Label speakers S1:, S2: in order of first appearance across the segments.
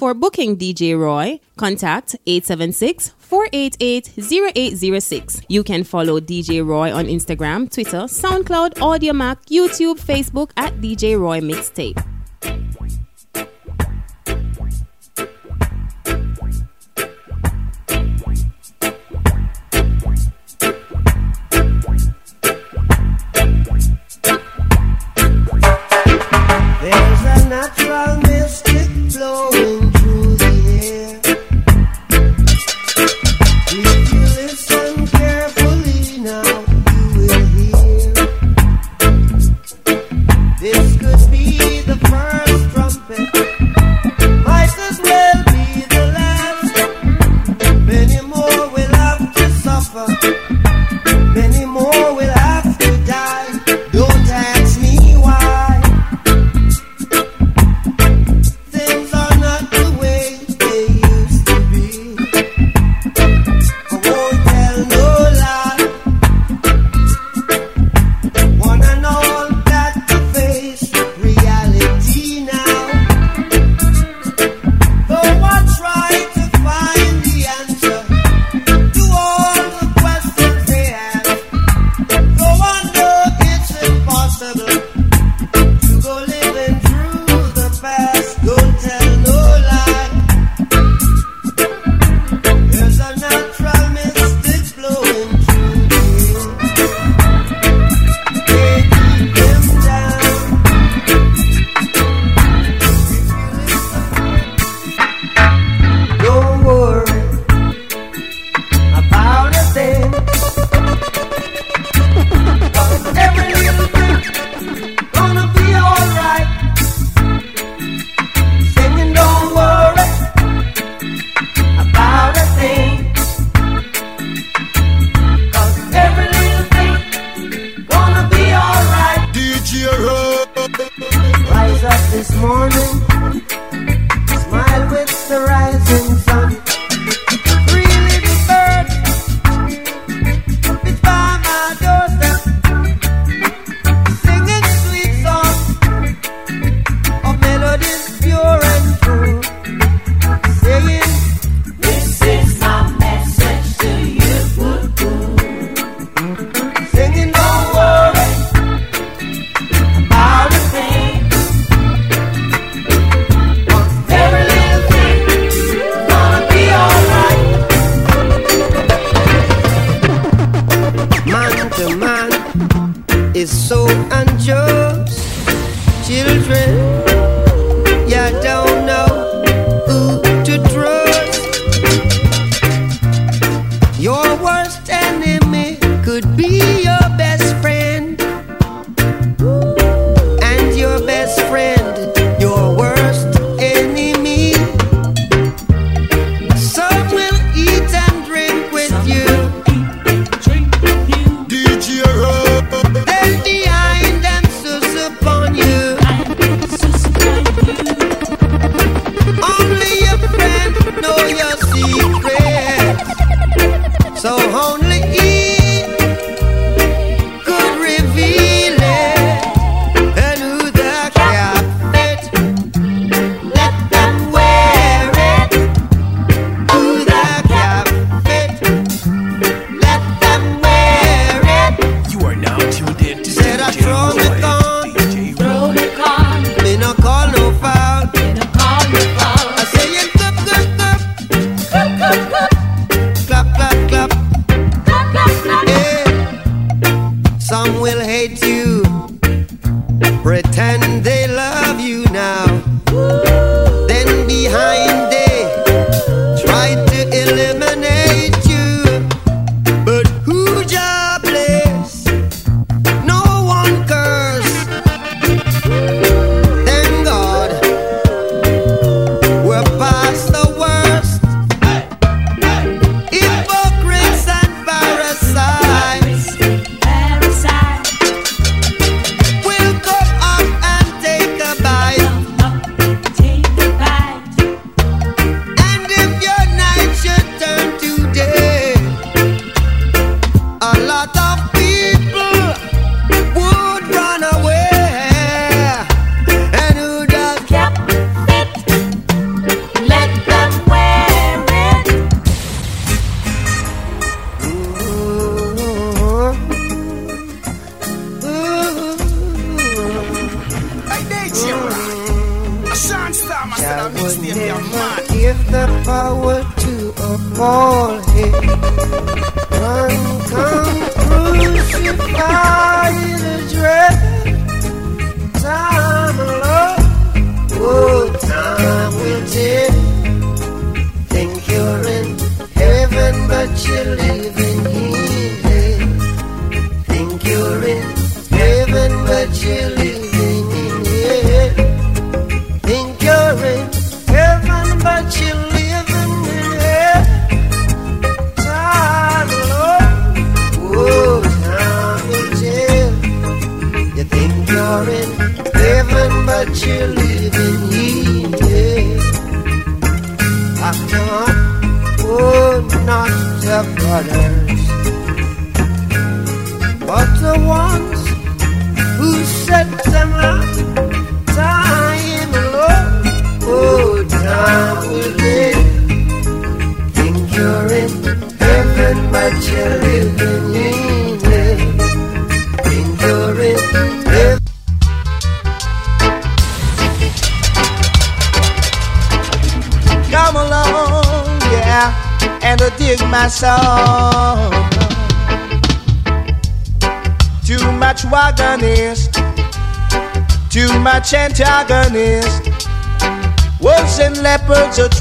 S1: For booking DJ Roy, contact 876-488-0806. You can follow DJ Roy on Instagram, Twitter, SoundCloud, Audiomack, YouTube, Facebook at DJ Roy Mixtape.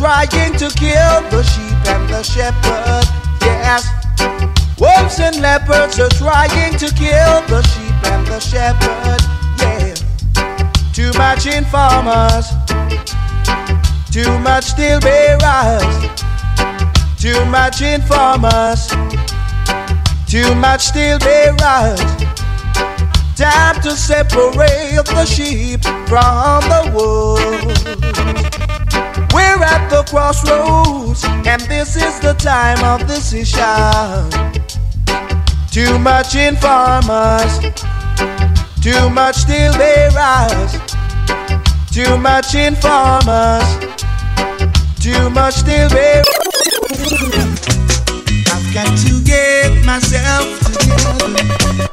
S2: trying to kill the sheep and the shepherd. Yes, wolves and leopards are trying to kill the sheep and the shepherd. Yeah, too much in farmers, too much still bearers, too much in farmers, too much still bearers. Time to separate the sheep from the wolves. We're at the crossroads, and this is the time of decision. Too much in farmers, too much still they rise. Too much in farmers, too much still they rise. I've got to get myself together.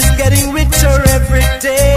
S1: is getting richer every day.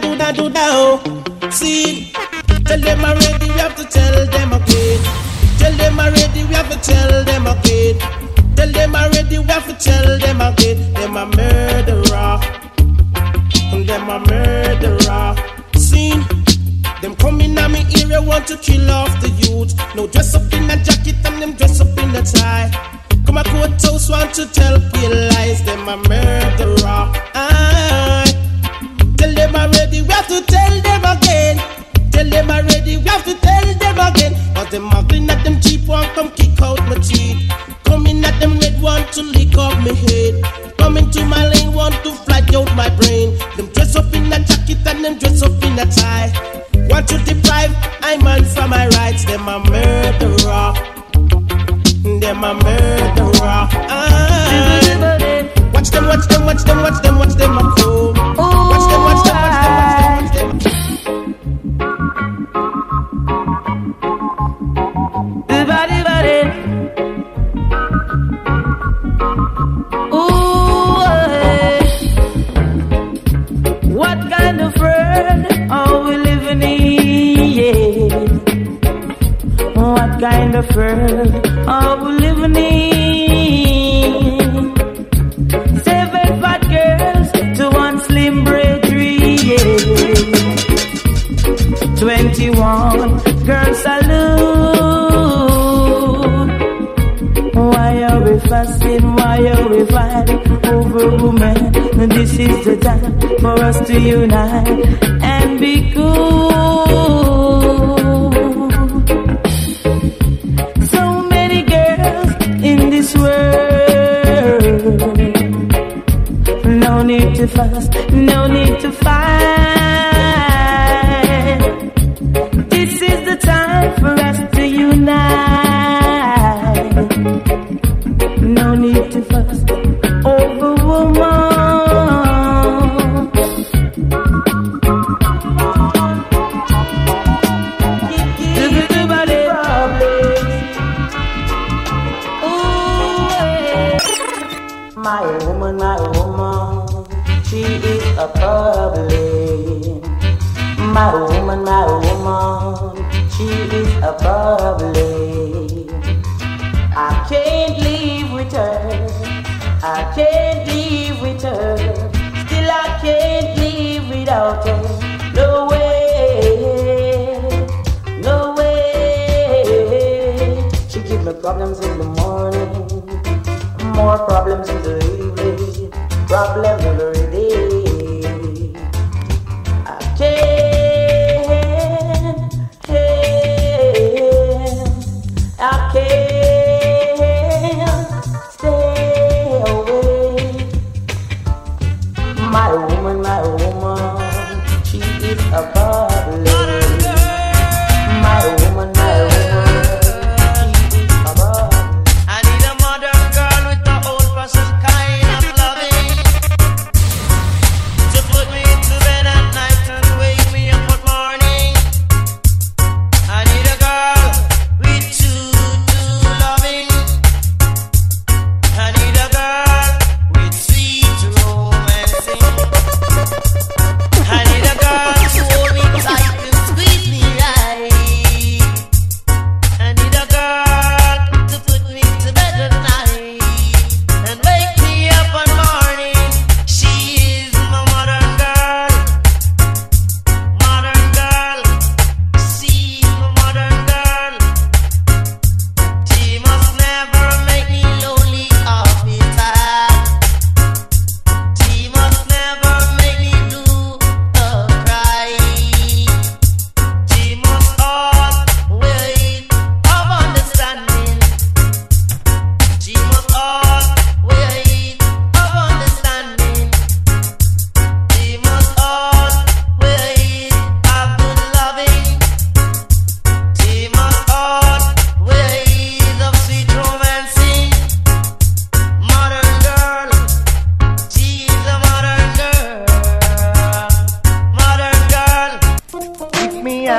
S1: That, do
S3: that, do that, oh. See, tell them already, we have to tell them again. Tell them already, we have to tell them again. Tell them already, we have to tell them again. Them a murderer. And them a murderer. See, them coming at me area want to kill off the youth. No dress up in a jacket and them dress up in a tie. Come a courthouse want to tell pale lies. Them a murderer. Aye. Have to tell them again. Tell them already, we have to tell them again. But them muggling at them cheap one come kick out my teeth. Coming at them red want to lick off my head. Coming to my lane want to fly out my brain. Them dress up in a jacket and them dress up in a tie. Want to deprive I man from my rights. Them a murderer. Them a murderer. Ah. Aye. Watch them, watch them, watch them, watch them, watch them
S4: What of living in? Seven fat girls to one slim braidry. Yeah. Twenty-one girls salute. Why are we fasting? Why are we fighting over women? This is the time for us to unite and be cool. I can't live with her. I can't live with her. Still, I can't live without her. No way, no way. She give me problems in the morning, more problems in the evening, problems every day.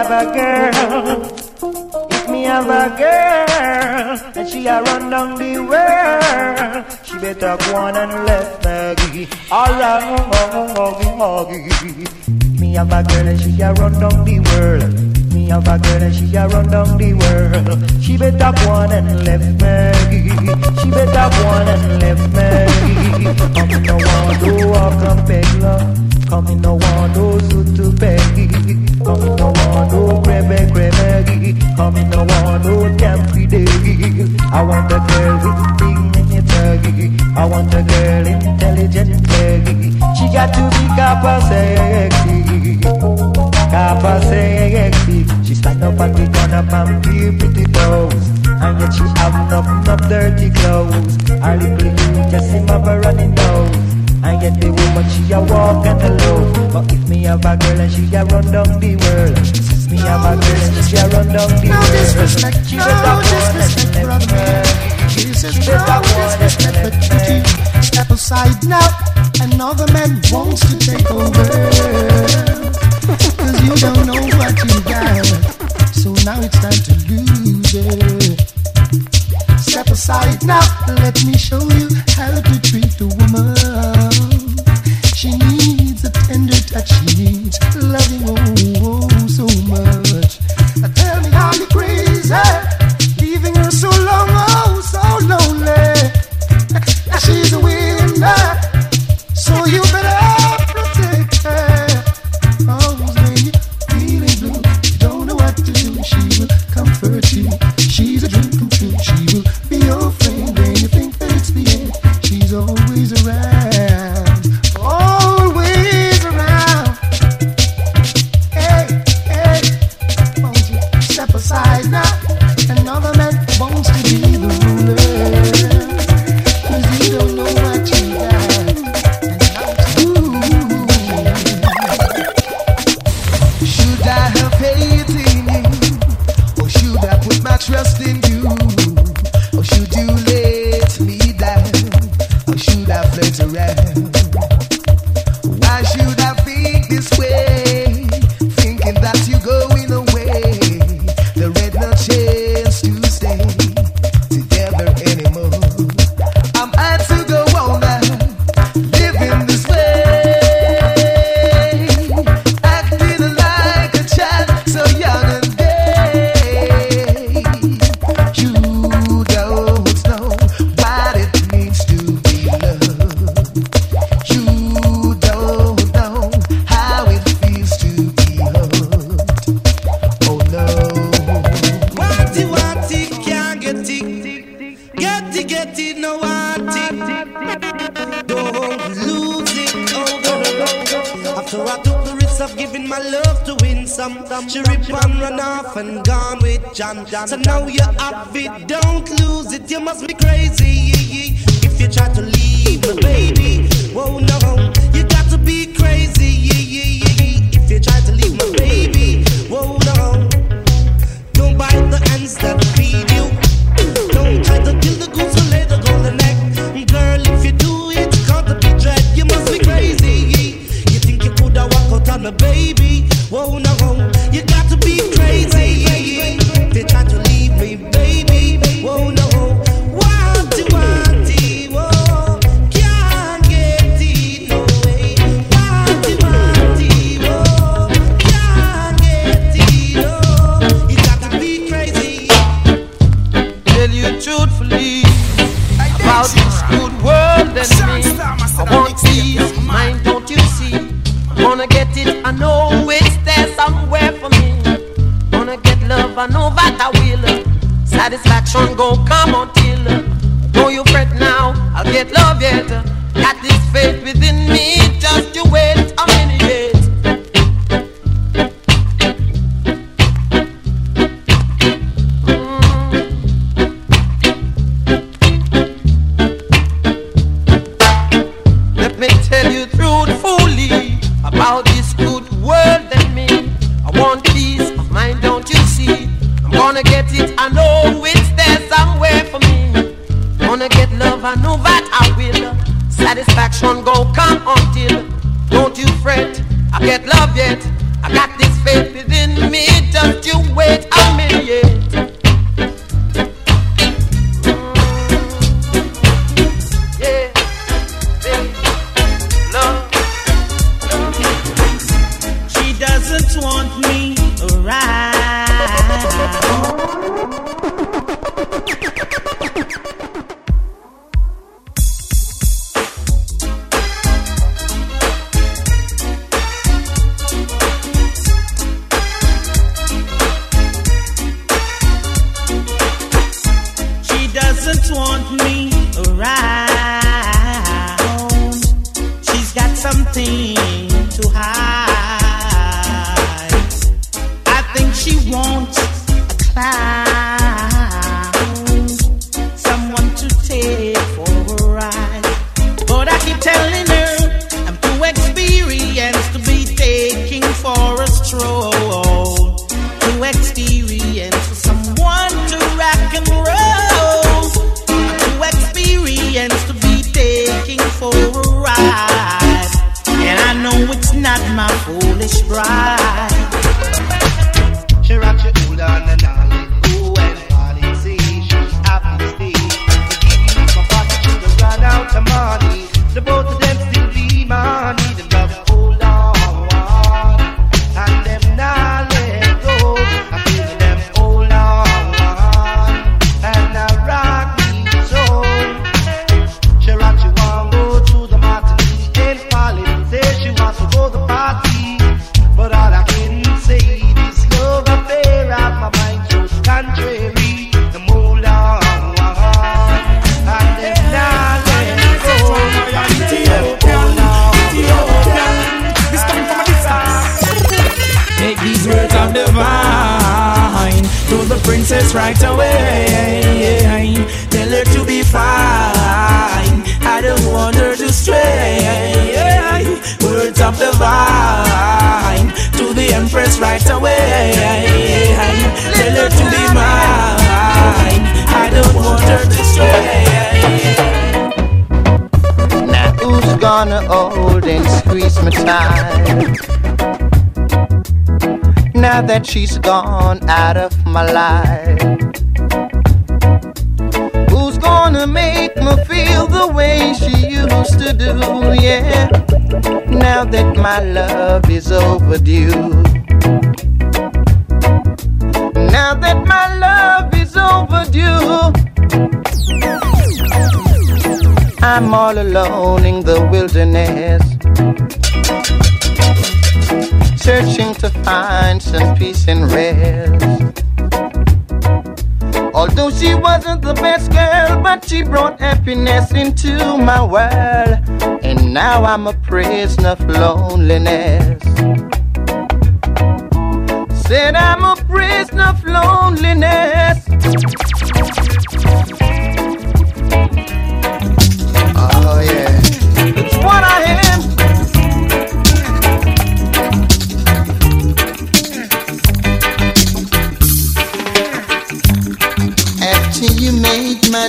S5: Have a girl,
S6: if me have a girl, and she a run down the world, she better go on and left Maggie. Alright, Me have a girl and she a run down the world. Me have a girl and she a run down the world. She better go on and left Maggie. She better go on and left Maggie. Come in want to walk and beg love. Come in want to suit to beg. I want a girl with tuggy. I want a girl intelligent. She got to be copper sexy. Sexy. She stand up at the corner and be pretty. And yet she have no, no dirty clothes. Her little just seem of a running nose. And get the woman she a walk and alone. But if me have a girl and she a run down the world. If me have a girl and she a run down the world
S7: No
S6: world.
S7: disrespect,
S6: She
S7: no disrespect,
S6: and
S7: brother.
S6: let me.
S7: This is
S6: She
S7: no
S6: better go
S7: disrespect, but you step aside now. Another man wants to take over. Cause you don't know what you got. So now it's time to lose it. Step aside now, let me show you how to treat a woman. She needs a tender touch, she needs loving oh, oh, oh so much. Now tell me how you crazy, leaving her so long, oh so lonely. Now she's a winner,
S8: Each one go
S1: come until. Don't you fret. I get love yet. I got this faith within me.
S2: Gonna hold and squeeze me tight. Now that she's gone out of my life, who's gonna make me feel the way she used to do? Yeah, now that my love is overdue. Now that my love is overdue I'm all alone in the wilderness, searching to find some peace and rest. Although she wasn't the best girl, but she brought happiness into my world. And now I'm a prisoner of loneliness.
S9: Said I'm a prisoner of loneliness.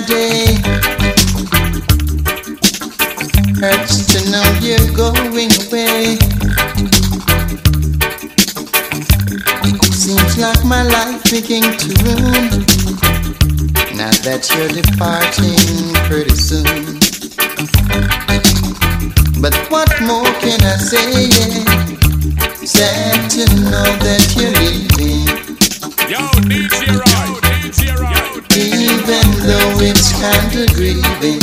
S2: day. Hurts to know you're going away. Seems like my life began to ruin. Now that you're departing pretty soon. But what more can I say? Sad to know that you're leaving. it's kind of grieving.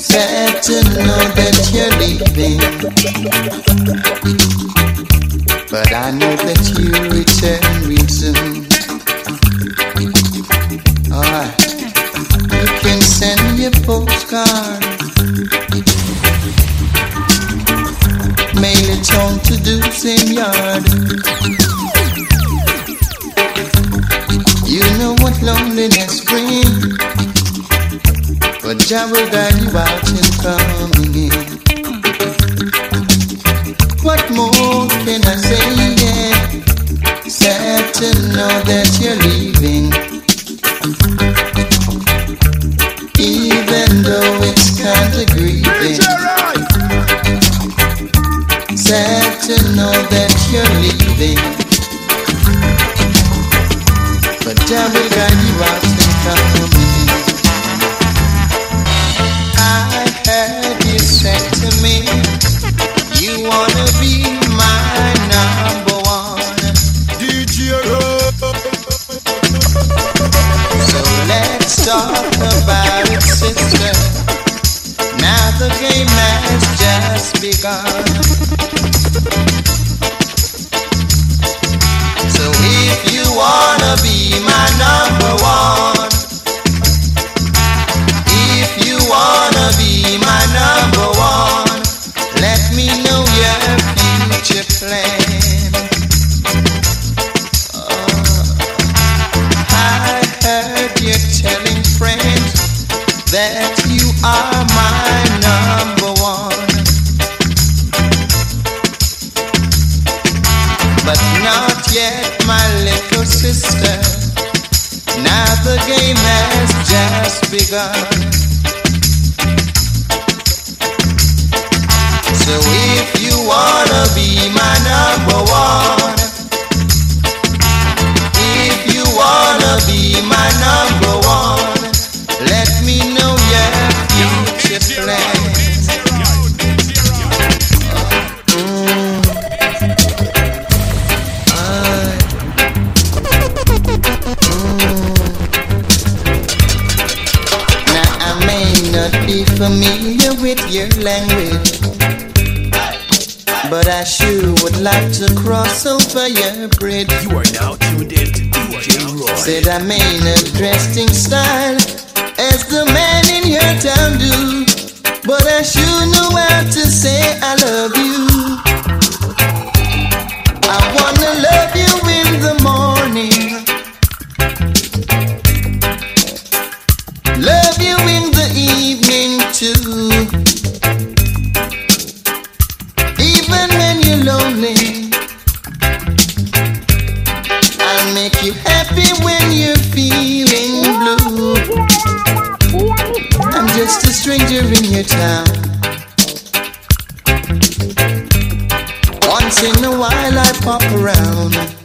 S2: Sad to know that you're leaving. But I know that you return. it's kinda grieving. Sad to know that you're leaving. But I will guide you out and come God. your town. Once in a while I pop around.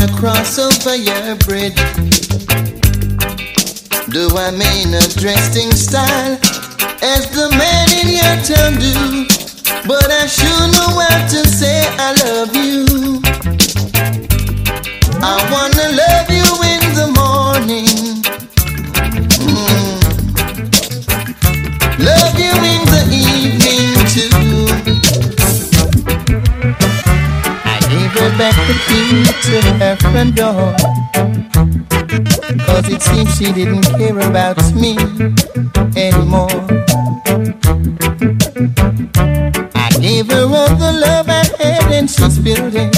S2: wanna cross over your bridge? Do I mean a dressing style as the man in your town do? But I sure know how to say I love you. I wanna love you back the key to her front door. Cause it seems she didn't care about me anymore. I gave her all the love I had and she spilled it.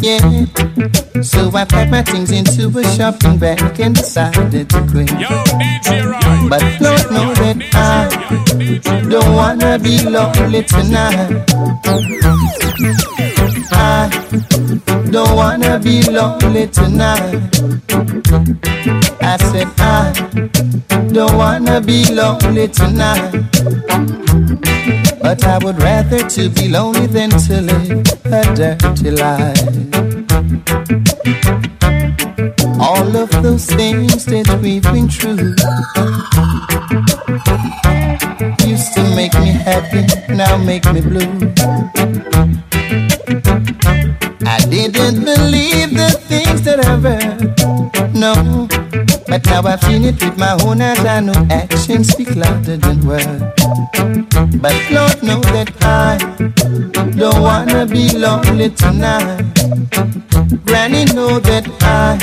S2: Yeah. So I packed my things into a shopping bag and decided to quit.
S10: Yo, DJ Roy.
S2: But Lord know that I don't wanna be lonely tonight. I don't wanna be lonely tonight. I said I don't wanna be lonely tonight. But I would rather to be lonely than to live a dirty life. All of those things that we've been through used to make me happy, now make me blue. I didn't believe the things that I've heard, no. But now I've seen it with my own eyes. I know actions speak louder than words. But Lord know that I don't wanna be lonely tonight. Granny know that I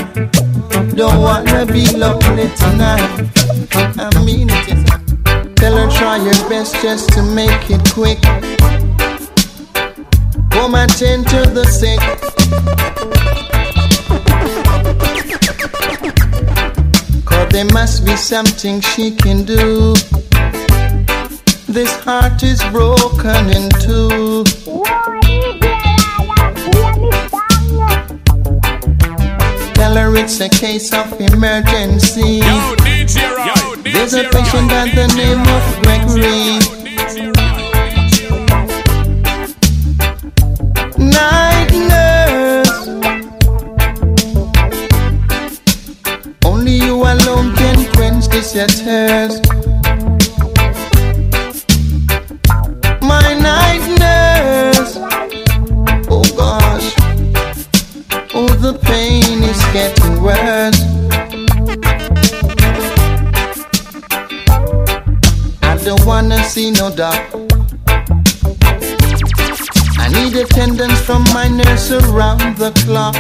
S2: don't wanna be lonely tonight. I mean it. Tell her try your best just to make it quick. Come and tend to the sick. Cause there must be something she can do. This heart is broken in two. Tell her it's a case of emergency.
S10: Yo, DJ Yo, DJ
S2: There's a patient by the name of Gregory. Night my nurse around the clock.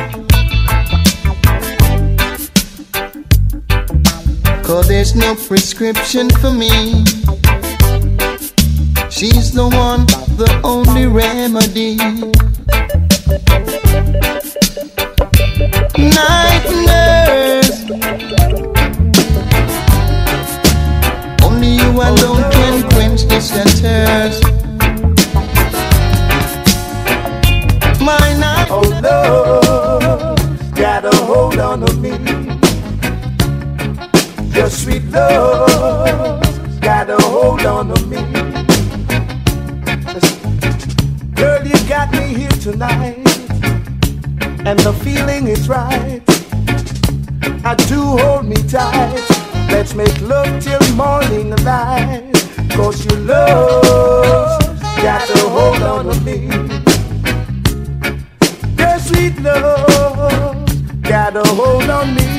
S2: Cause there's no prescription for me. She's the one, the only remedy. Night nurse. Only you alone can quench this thirst.
S11: Love, got a hold on to me. Your sweet love, got a hold on to me. Girl, you got me here tonight, and the feeling is right. I do hold me tight. Let's make love till morning light. Cause your love got a hold on to me. Hold on me.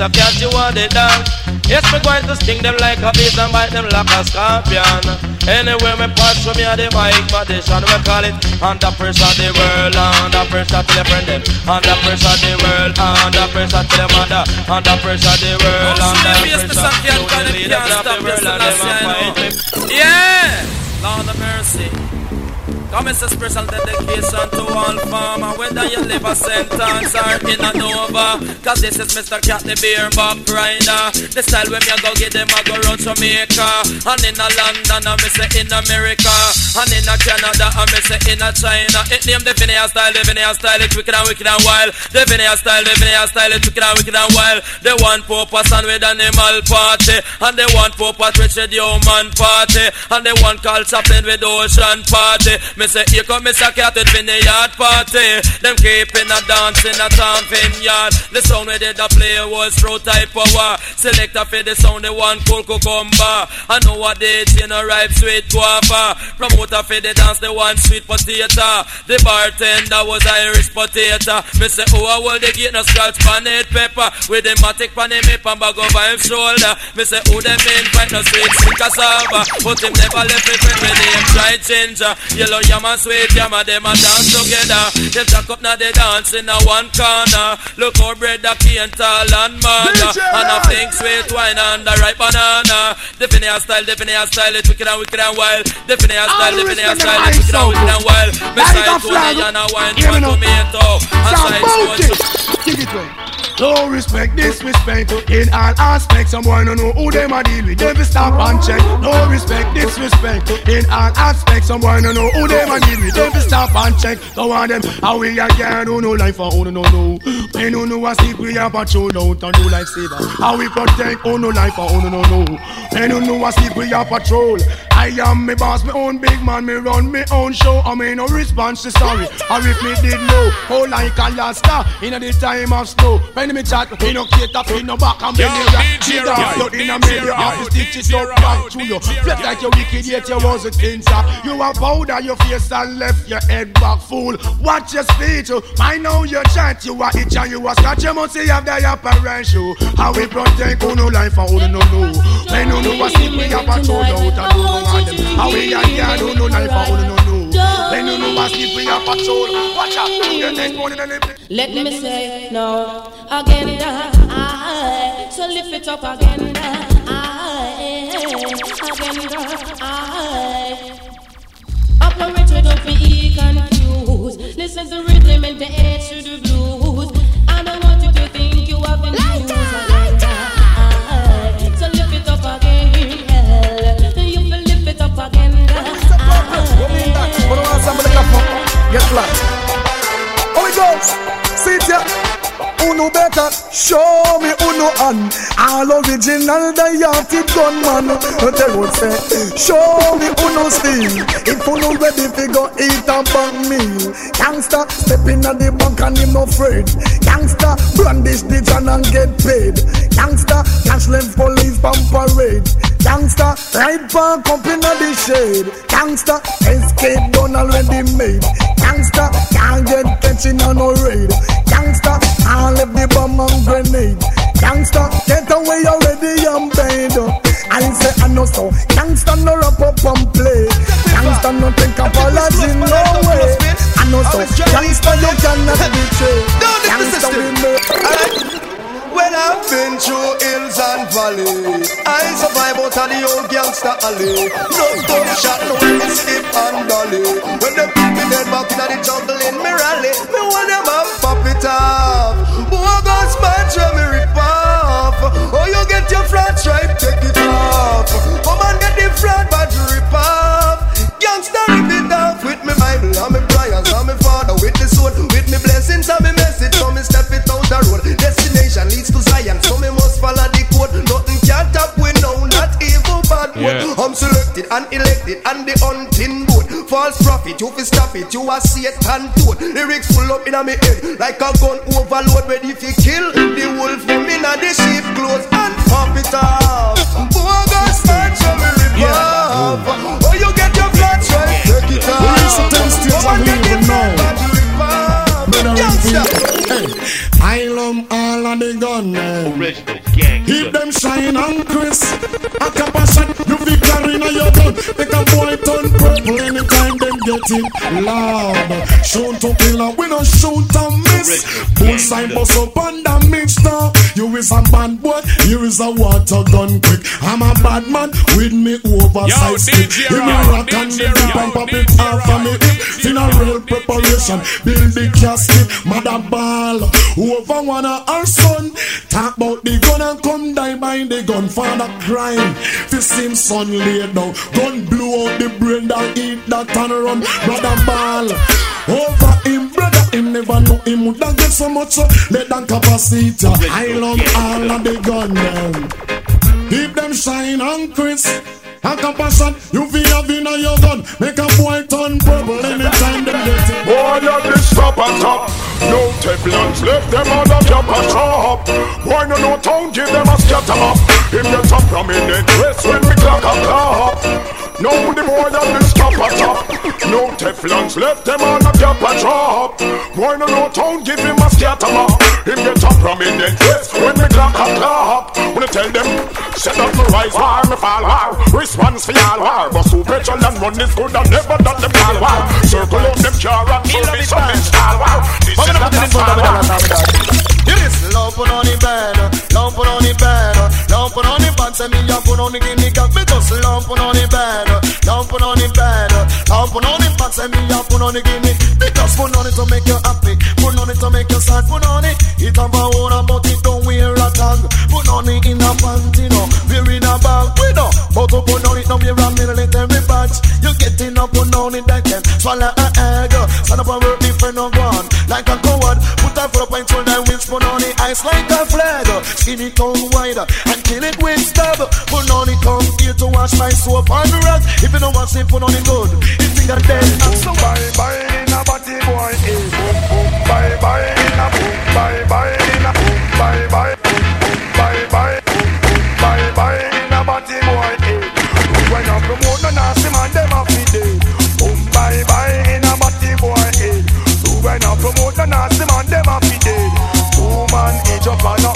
S12: A
S13: cat, you want it down. Yes, me going to sting them like a beast and bite them like a scorpion. Anywhere me pass from here, the mic position, we call it under pressure the world, under pressure to the friend them, under pressure the world, under pressure to the mother, under pressure the world, under pressure to the leader of the world, and them a fight.
S14: Yeah, Lord. Come it's a special dedication to all farmer Whether you live a sentence or in a Nova. Cause this is Mr. Cat the beer back rider The style when me a go get them a go round Jamaica. And in a London I me say in America. And in a Canada I me say in a China. It name the Vinaya style, the Vinaya style It's wicked and wicked and wild. The Vinaya style, the Vinaya style It's wicked and wicked and wild. They want purpose and with animal party. And they want purpose with the human party. And they want culture played with ocean party say here come Mr. Cat with yard party. Them keeping a dance in a town vineyard. The sound we did a play was through type power Selector for the sound the one cool cucumber. I know what they in a ripe sweet guava. Promoter for the dance the one sweet potato. The bartender was Irish potato. Me say oh I will the gate no scratch pan it pepper. With the matic pan him hip and bag over him shoulder. Me say who them invite no sweet sweet cassava. But him never left me friend with him try ginger. Yellow yam and sweet yam and them a dance together. Them jack up now they dance in a one corner. Look how bread a cane tall and mother And a pink sweet wine and the ripe banana. The Finneas style, the Finneas style It's wicked and wicked and wild. The Finneas style, the Finneas style It's wicked and wicked and wild. Beside Tony and a wine for tomato. And side stone
S15: No respect, disrespect in all aspects. Someone don't know who them a deal with. Them stop and check. No respect, disrespect in all aspects. Someone don't know who them a deal with. Them stop and check. Go on them. How we a can do no life for who no know. When no know a sleep we a patrol out and do life saver. How we protect who no life for who no know. When no know a sleep we a patrol. I am me boss, me own big man, me run me own show. I mean no response to sorry. Or if me did know, oh like Alaska in the time of snow. When me chat, me no cater, me no back and belly Me dance out in a have to stitch it up
S10: Roy,
S15: to you. Flip like you wicked, yet you was a tinser. You a powder your face and left your head back full. Watch your speech, oh. I know your chat, you a itch and you a scratch. You must see have the apparent show. How we protect no life and who no know. When you know a sleep, we have a throw out and no them. How we a can who no life and who no know. When you know a sleep, we patrol. Watch out, the next morning and the
S16: Let me say no. Again, I so lift it up again, I again, I operate without be confused. Listen to rhythm and the edge to the blues.
S17: Show me uno on all original diated gunman. The road say show me who uno steel. If uno ready fi go eat a bang meal. Gangsta step in the bank and him no afraid. Gangsta brandish the gun and get paid. Gangsta cash left police pump parade. Gangsta ride park up in the shade. Gangsta escape done already made. Gangsta can't get catching on no raid. Gangsta can't left the bomb and grenade. Gangsta get away already and paid. I say I know so. Gangsta no wrap up and play. Gangsta no take apology no way. I know so. Gangsta you cannot betray. Gangsta we make.
S18: When I've been through hills and valley, I survive out of the old gangster alley. No gunshot, no heavy skip and dolly. When them put me dead back in the jungle in me rally, me want them up, pop it off. Bogus man, try me rip off. Oh, you get your flat stripe, take it off. Come on, get the flat bad rip off. Gangster rip it off with me Bible and me prayers and me father with the sword, with me blessings and me message. So me step it out the road. Yes, Education leads to science, so me must follow the code. Nothing can't stop we now, not evil bad yeah. I'm selected and elected and the hunting board. False prophet, you fi stop it, you a Satan toad. Lyrics full up inna me head like a gun overload, ready fi kill the wolf. Him inna the sheep clothes and pop it off. Bogus man, show me revolve. Oh, you get your blood right, take it off.
S17: Release the
S18: taste, it's
S17: a
S18: even
S17: now. Hey, I love all of the gunmen. Eh.
S10: Original gang.
S17: Keep them shine and crisp. A capacity, you be carry in your gun. Make a boy turn purple anytime them get it loud. Shoot to kill and we no shoot and miss. Bullseye bust up on the mixture. You is a bad boy, you is a water gun quick. I'm a bad man with me oversized stick. Give me rock and
S10: DJ
S17: the and pop it off of me hip. Funeral preparation, build the casket, mother ball. One of our son. Talk about the gun and come die by the gun. Father crime. Fist him son laid down. Gun blew out the brain that eat that and run. Brother ball. Over him, brother. Him never know him would get so much. uh, Let that capacity. I love all of the gun them. Keep them shine and crisp. A compassion, you feel have in your gun. Make a boy turn purple anytime them get it.
S15: Boy, you this stop and top. No Teflons left them on the cap and shop. Boy, no no town, give them a scatter up. Him get a prominent dress when we clock a clap. No, the boy that this stop and top. No Teflons left them on the cap and drop Boy, no no town, give him a scatter up. Him get a prominent dress when we clock a clap. When I tell them, set up me rise war, me fall war. Response for y'all war. But so petrol and run is good and never done them call war. Circle on them car and show me some install war. This is not a fall war.
S18: Yes, love put on the bed, love put on the bed, love put on the pants, and me a put on the guinea cock. Me just love put on the bed, love put on the bed, love put on the pants, and me a put on the guinea. Because put on it to make you happy, put on it to make you sad, put on it. It have a owner, but it don't wear a tag. Put on it in a panty, no, wear in a bag, we know. But to put on it, no wear a military badge. You getting up, put on it, that can swallow a egg. Stand up and work different, no gone like a coward. Put a foot up and turn put on the ice like a flag. Skin it tongue wide and kill it with stab. Put on it come here to wash my soap on the rug. If you don't want it, put on it good. If you got dead, I'm so
S15: Bye bye in a body boy, eh. Boom boom. Bye bye in a boom. Bye bye in a boom. Bye bye. Boom boom. Bye bye. Boom boom. Bye bye in a body boy, eh. When you promote the nasty man, them a fi dead. Each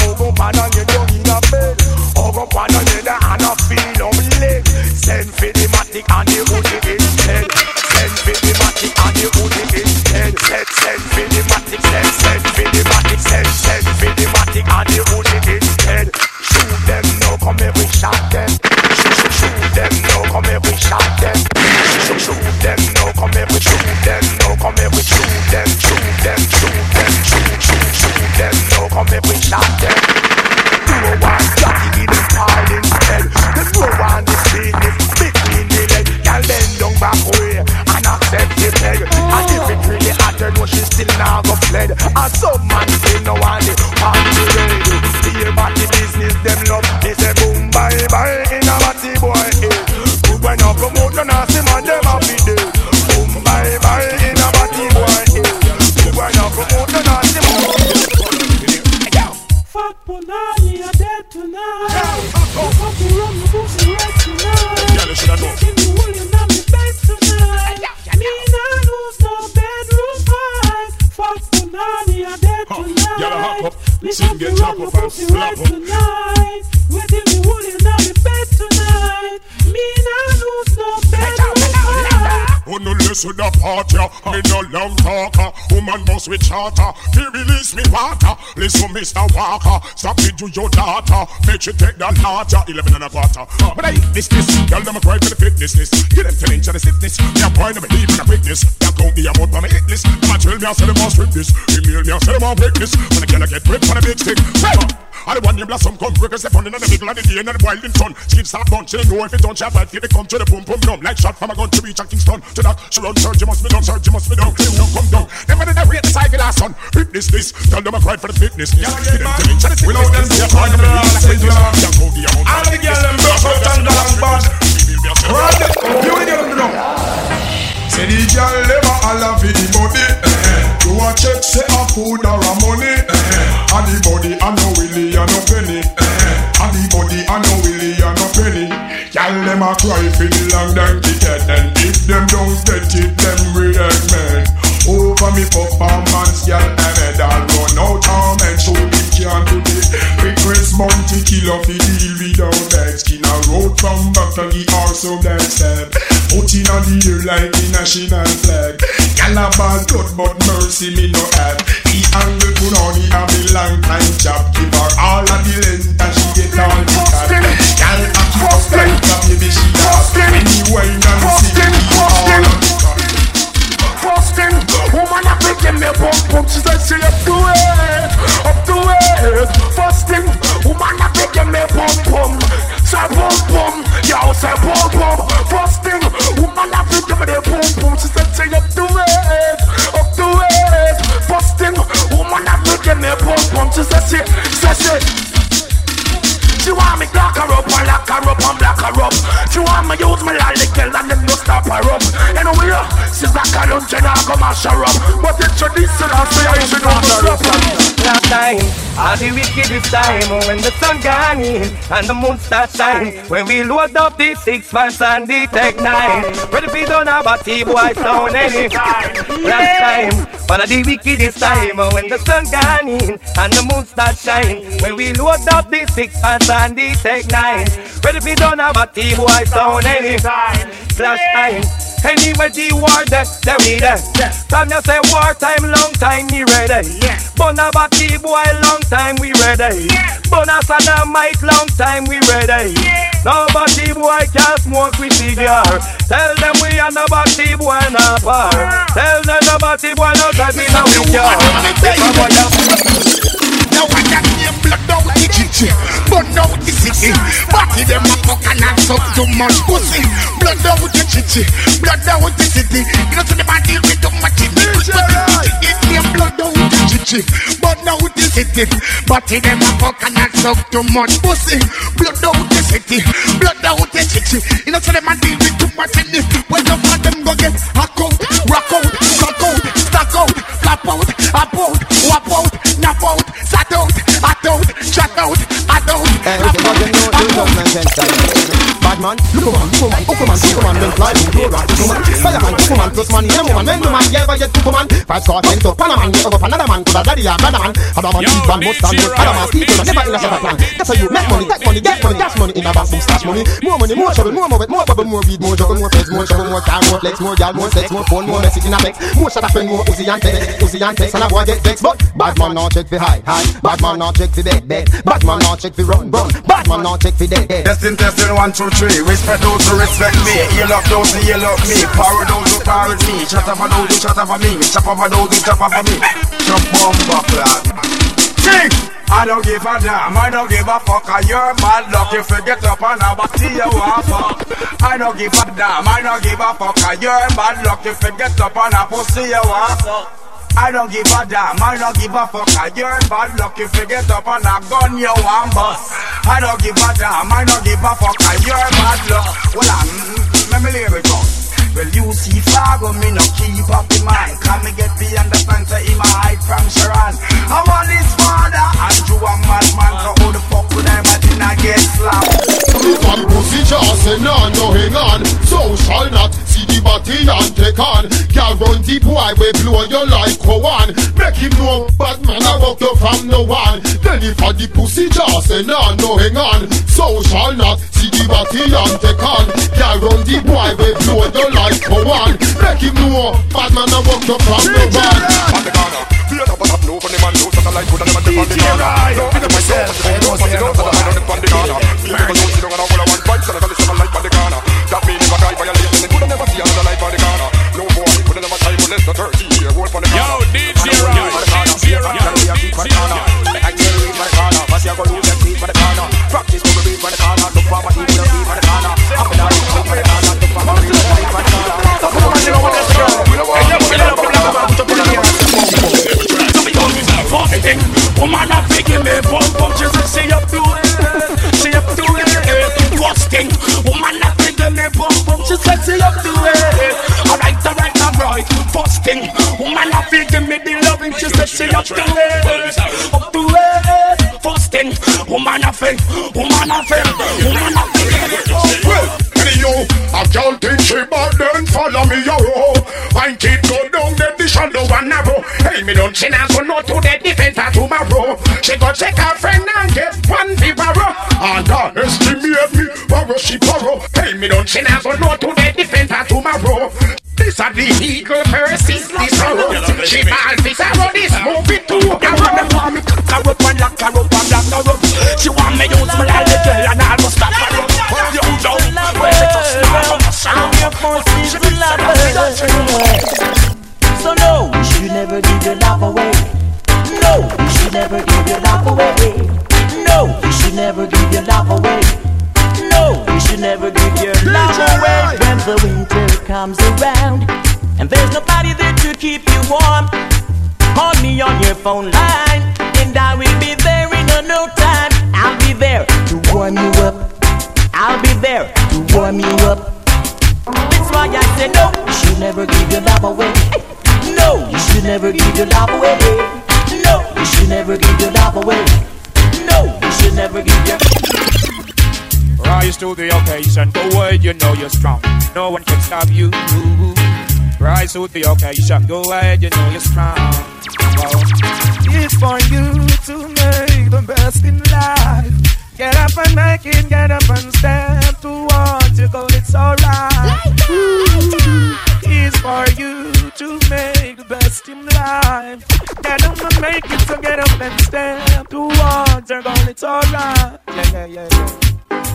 S15: Listen, Mr. Walker, stop it to your daughter. Make you take the larger, 11 and a quarter. Uh, But I eat this, this, girl, them a cry for the fitness, this. Get them 10 inch of the stiffness. Me a point, them believe in the quickness. Them count the amount for me hit list. Them a tell me I say them must rip this. Email me I say them want witness. When I can I get whipped on a big stick. Well, I the one you blossom come the fun in the middle of the day and the wild in sun. Skin start bunch, she know if it don't chop right, it come to the boom boom numb. Like shot from a gun to reach a Kingston. To that, she run surge, you must be done, surge, you must be done. Clean down, come down. Never did I rate the cycle last son. Fitness this, tell them I cried for the fitness. This, get them to me, tell them
S13: Without them,
S15: this,
S13: they
S15: yeah, cry,
S13: can't
S15: them,
S13: do all the things.
S15: yeah, the amount.
S13: All the girls them broke out and down bad.
S19: Right, you will get them now. Say the girl never holla for the body. You a check say a food or a money. eh. And the body and no willy and no penny. eh. And the body and no willy and no penny. Girl them a cry for the long time ticket. And if them don't get it, them react man. Over me performance, girl, and head all run out arm and show me can't do it. Request Monty kill off the deal without that skin. A road from Buffalo also black step. Put in on the air like the national flag. Calabar blood but mercy me no have. The angle put on the have a long time job. Give her all of the length and she get all the cat. Gal a keep up like a baby she have. Anyway, and see me all of the cat.
S20: Frosting, woman a give me a bump bump. She said she up to it, up to it. Woman a
S21: time when the sun gone in and the moon start shine. When we load up the six fans and the tech nine, ready for done about T-boy sound anytime. Last time, one of the wickedest time when the sun gone in and the moon start shine. When we load up the six fans and the tech nine, ready for done about T-boy sound anytime. Last time. Anyway, the war that they we there. From you say war time, long time we ready. Yeah. Bona Bati boy, long time we ready. Bona Saddamite, long time we ready. Nobody boy can smoke with cigar. Tell them we are nobody boy not par. Ah. Tell them nobody boy not that we know we car.
S20: Now I got name blood out kitchen, but now the city. Body them a fuck and I suck too much pussy. Blood out the chichi, blood out the city. You know to the deal with too much It blood out the chichi, but now the city. Body them a fuck and I suck too much pussy. Blood out the city, blood out the chichi. You know to the man deal with too much the When the man them go get hack out, rock out, cock out, stack out, flap out, up out, wap out, nap out, sat out, at out, shut out, at out.
S22: Hey, if you know, do something and sense Bad man, look man, look man, look man, look man, then fly from door to man. Fireman, look man, plus money, yeah, man, when the man, yeah, ever get to man. Five star, ten to Panaman, get over another man, could have daddy, yeah, brother man. Other man, eat one, must stand with other man, people, never in a separate plan. That's how you make money, take money, get money, dash money in a bank, boom, stash money. More money, more trouble, more more, more bubble, more weed, more juggle, more feds, more shovel, more car, more flex, more gal, more sex, more phone, more message in a vex. More shut up and more Uzi and text, Uzi and text, and a boy get vexed, but bad man not check for high, high. Bad man not check for bed, bed. Bad man not check for run, run. Bad man not check for dead, dead.
S23: Testing, testing, one, two, three. Respect those who respect me. You love those who you love me. Power those who power me. Shut up for those who shut up for me. Chop up for those who chop up for me. Chop bomb buckler. Sing! I don't give a damn, I don't give a fuck I You're bad luck if you get up and I body you want fuck I don't give a damn, I don't give a fuck I You're bad luck if you get up and I pussy you want fuck I don't give a damn, I don't give a fuck. I You're bad luck if you get up and I gun you want bust. I don't give a damn, I don't give a fuck. I You're bad luck. Well I'm, let me hear it out. Well, you see Fargo, me no keep up in mind. Can me get beyond the fence, in my height from Sharon. I'm on his father, Andrew a madman So who the fuck would I imagine I get slapped?
S24: One pussy just say no, no hang on. So shall not the body and take on Girl run the boy, we blow your like go on Make him know, bad man I walk you from no one Then if a the pussy just say no, no hang on So shall not see the body and take on Girl run the boy, we blow your like go on Make him know, bad man I walk you from no one
S23: Feel up, but no funny man, no satellite, could never depend on the corner. No, I don't myself, but you know, but you know, but I don't depend on the corner. Me never know, see, don't know, all I want, fight, so I don't listen, life on the corner. That means if I die violation, then could never never time unless the 30 year old on the corner. Yo, DJ Ryan, DJ Ryan, DJ Ryan. I tell you, my corner, but you're gonna lose your feet for the corner. Practice, go be for the corner, look for my evil, be for the corner. Up and down, up for the corner, look for my real life for the corner. So come on, you know what that's wrong. You know what? You know what?
S20: Fighting, woman a picking me bum bum. She said she up to it, she up to it. Busting, woman a picking me me bum bum. She sexy up the way. Thing, woman a feel give me the loving. She sexy up the way, up the way. First woman a feel, woman a feel, woman a feel.
S19: Anyhow, a girl think she bad then follow me yo. Find it go down the the shadow and narrow. Hey me don't she not go no to the defense tomorrow. She go check her friend and get one vibaro And me and me borrow she borrow. Hey me don't she not go no to the defense tomorrow this a the eagle versus this arrow She ball this arrow, this movie too
S20: You want me want me cock her up and lock her up and lock her up She want me use my like the girl and almost stop her. Up You don't when me just smile on the sound Your forces will
S18: So no, you should never give your love away. Phone line and I will be there in a no time. I'll be there to warm you up. I'll be there to warm you up. That's why I said no, you should never give your love away. No, you should never give your love away. No, you should never give your love away. No, you should never give your
S15: Rise to the occasion, go ahead, you know you're strong. No one can stop you. Rise to the occasion, go ahead, you know you're strong.
S20: It's for you to make the best in life. Get up and make it, get up and step towards your goal, it's alright. It's for you to make the best in life. Get up and make it, so get up and step towards your goal, it's alright. Yeah, yeah, yeah, yeah.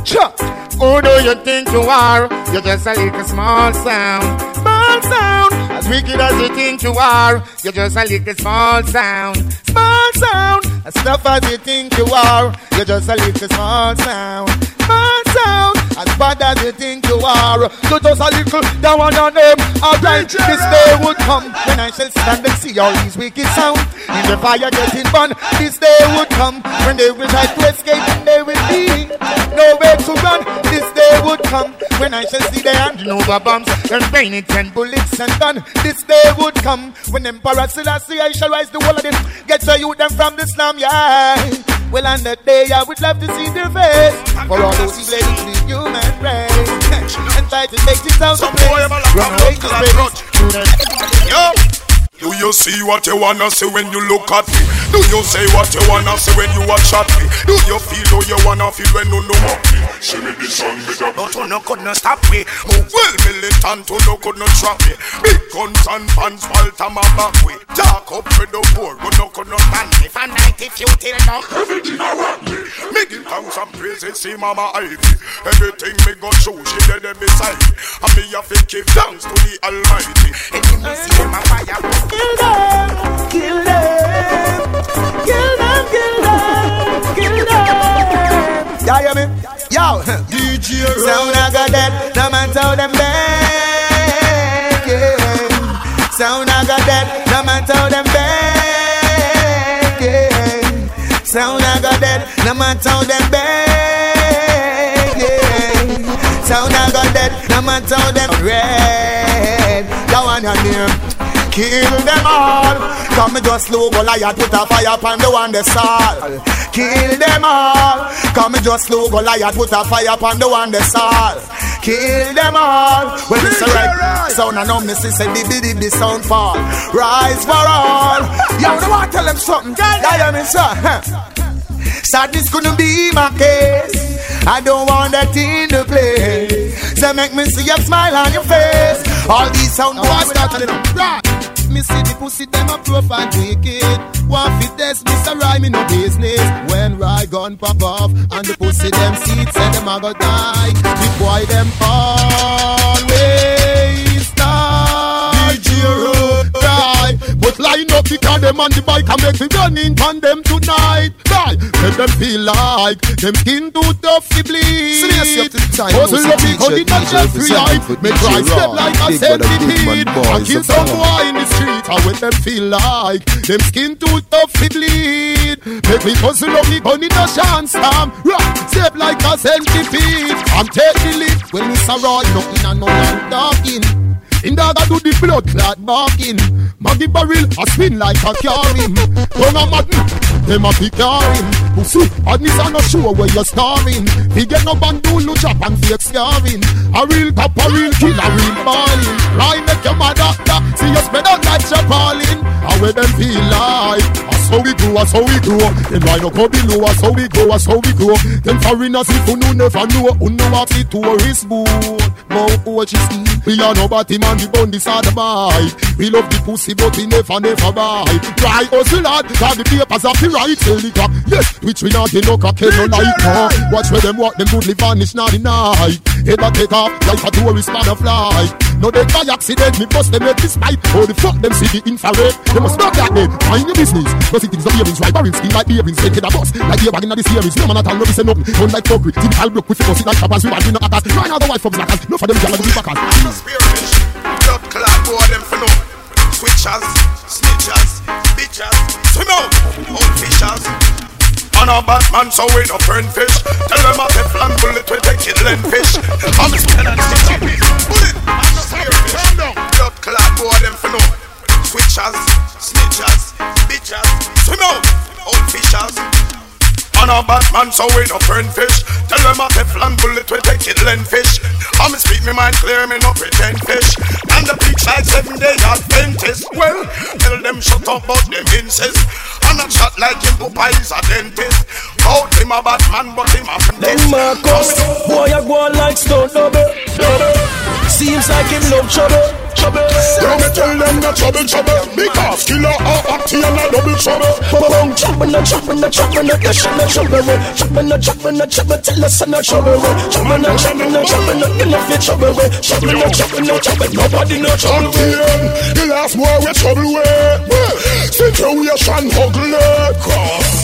S2: Who do you think you are? You're just a little small sound. Small sound. As wicked as you think you are, you're just a little small sound. Small sound. As tough as you think you are, you're just a little small sound. Small sound. As bad as you think you are, you're just a little down on your name. Alright, this day would come when I shall stand and see all these wicked sound in the fire getting burned. This day would come when they will try to escape and they will be nowhere to run. This day would come when I shall see their hand over bombs and it and bullets and gun. This day would come when Emperor Selassie I shall rise the whole of them. Get to you them from the slum, yeah. Well, on that day I would love to see their face for all those who blame the human race and try to take this out of place. Run away to space.
S19: Yo! Do you see what you wanna see when you look at me? Do you say what you wanna say when you watch at me? Do you feel how you wanna feel when you know me? See me the sun a But you no could not stop me. Move well militant, you no could not trap me? Big guns and pants, Walter my back way. Talk up with the poor, you no could not stand me. Night if you till now. Everything around me Me. Give thanks and praises, see mama Ivy. Everything me go show, she dead beside me. And me have to give thanks to the Almighty. And you me see my fire
S18: Kill them, kill them, kill them, kill them, kill them.
S2: Yeah, you me? Yo, DJ Sound I got that, no matter how them beg, yeah. Sound I got that, no matter how them beg, yeah. Sound I got that, no matter how them beg, yeah. Sound I got that, no matter how them red. Kill them all. Come me just slow Goliath put a fire upon the one they saw. Kill them all. Come me just slow Goliath put a fire upon the one they saw. Kill them all. Well, it's a right sound. I know me see say the the the sound fall. Rise for all. Yo, I want tell them something. Yeah, yeah, me sir. Sadness couldn't be my case. I don't want that in the place. So make me see a smile on your face. All these sound boys started right.
S25: See the pussy them a profile wicked. One fit this, Mr. Rhyme me no business. When Rye gun pop off and the pussy them seats say them a go die. The boy them always line up because them on the bike and make me running on them tonight. Die, make them feel like them skin too tough to bleed.
S19: Seriously, up to the time,
S25: Hustle
S19: no
S25: up the
S19: DJ,
S25: gun
S19: DJ
S25: and free
S19: for
S25: Make right step like a
S19: Big brother, big man
S25: centipede. And kill
S19: the
S25: some boy in the street. And when them feel like them skin too tough to bleed. Make
S24: Me hustle up in a chance time. Right, shape like a centipede. I'm take the lead when it's a rod, nothing and no land talking. In dog do the blood clot barking. Maggie barrel a spin like a carry. Don't a madden, them a pick him. Pussy, badness a no sure where you're starving. He get no bandul, no chop and fake scarring. A real cop, a real kill, a real balling. Right, make your mother, see you spread out like Chapolin. How where them feel like. That's how we go, that's how we go. Then why no come below, that's how we go, that's how we go. Them foreigners if you know never know, who know what the tourist boat. Now, what you see, we are nobody man, we bun this other bite. We love the pussy, but we never, never buy. Right, hustle lad, got the papers of the right till the clock. Yes, which we not get no cock, no light. No. Watch where them walk, them goodly vanish, not the night. Head a take off like a tourist man of fly. No, they by accident, me bust them at this pipe. Oh, the fuck them see the infrared. They must not that name. Mind your business. Cause it is the earrings, right? Barrel skin like earrings. Take it a bus. Like the wagon of the series. No man at all, no be say nothing. Don't like fuckery. Typical block with the it like choppers. We want to know attack. Right now, the wife from Blackers. No for them, y'all the backers.
S19: Blood clot, boy, them for no. Switchers, snitchers, bitches, swim out, old fishers. On a Batman, so we no friend fish. Tell them a Teflon bullet we take it land fish. I'm a skin and stitch Bullet, I'm not spearfish. Blood clot, boy, them for no. Switchers, snitchers, bitches, swim out, old fishers. On a bad man, so we no friend fish. Tell them a Teflon bullet we take it land fish. I'm speak me mind clear, me no pretend fish. And the beach like seven day Adventist. Well, tell them shut up, but them insist. And a shot like him, Papa is a dentist. Out him a Batman, but him a
S11: Then Marcus, boy, I go like stone double. Seems like him love trouble. Trouble.
S23: Let me tell them no trouble, trouble. Because killer or acty and a double trouble.
S11: Bong, trouble, no trouble, no trouble, no cash, no trouble. Trouble, no trouble, no trouble. Tell us no trouble. Trouble, no trouble, no trouble. No enough for trouble. Trouble, no trouble, no trouble. Nobody no trouble.
S23: Champion, the last boy we trouble with. Situation ugly.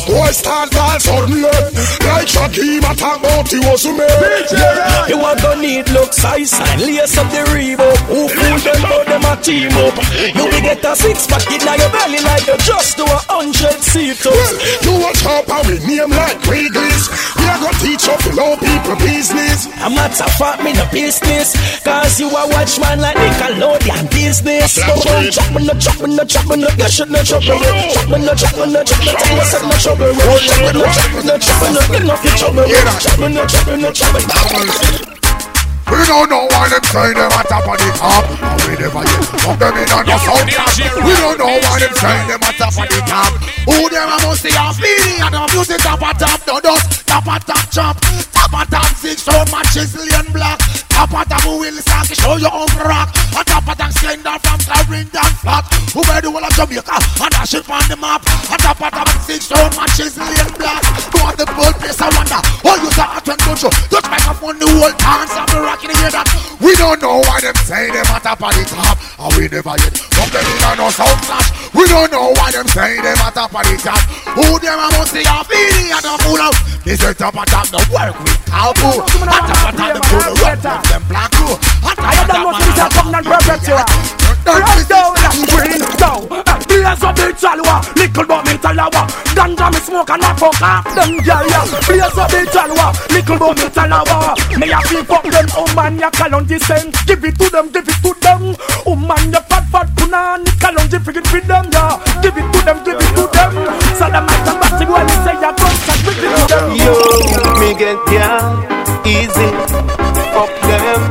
S23: Boy start ball suddenly. Like Shaquem attack out the was me. Yeah.
S11: You want to need look size and lace up the Reebok. Who fool them but them a team up. You will get a six pack in your belly like you just do a hundred sit-ups.
S23: You a chopper with name like Wrigley's. We are gonna teach up to know people business.
S11: I'm not a fuck me no business. Cause you a watchman like Nickelodeon business. Chop me no chop me no chop me no you should no me Chop me no chop me no chop me Tell us no chop me Chop me no chop me no chop me no You know fi chop me Chop me no chop me no chop me
S23: We don't know why them say them at top of the top. And we never yet fuck them in on the sound We don't know why them say them at top of the top. Who them a must see a feeling? And the music top a top No dust. Top a top chop. Top a top six Round matches Lane black Top a top wheel sack Show your own rock. On top a top slender From Clarendon flat. Who made the whole of Jamaica? And dash it on the map. On top a top six Round matches Lane black. Go on the whole place I wonder Oh you say at when don't you Touch microphone the whole dance of the rock in the hear that? We don't know why them say them at top of the top And we never yet. Them in a no sound clash. We don't know why them say them at top of the top. Who them a must see a feeling and a fool out This is top of top no work with cowboy At top them do the rock them them black crew At top of top man a
S26: covenant perpetual. Right down, green down. Blaze up the chalwa, little but me talawa. Ganja me smoke and I fuck off them gyal ya. Blaze up the chalwa, little but me talawa. Me a feel fuck them, oh man ya kalonji send. Give it to them, give it to them. Oh man ya fat fat punani kalonji figure with them ya. Give it to them, give it to them. So the might and batting when they say ya
S27: Yo, me get down easy. Fuck them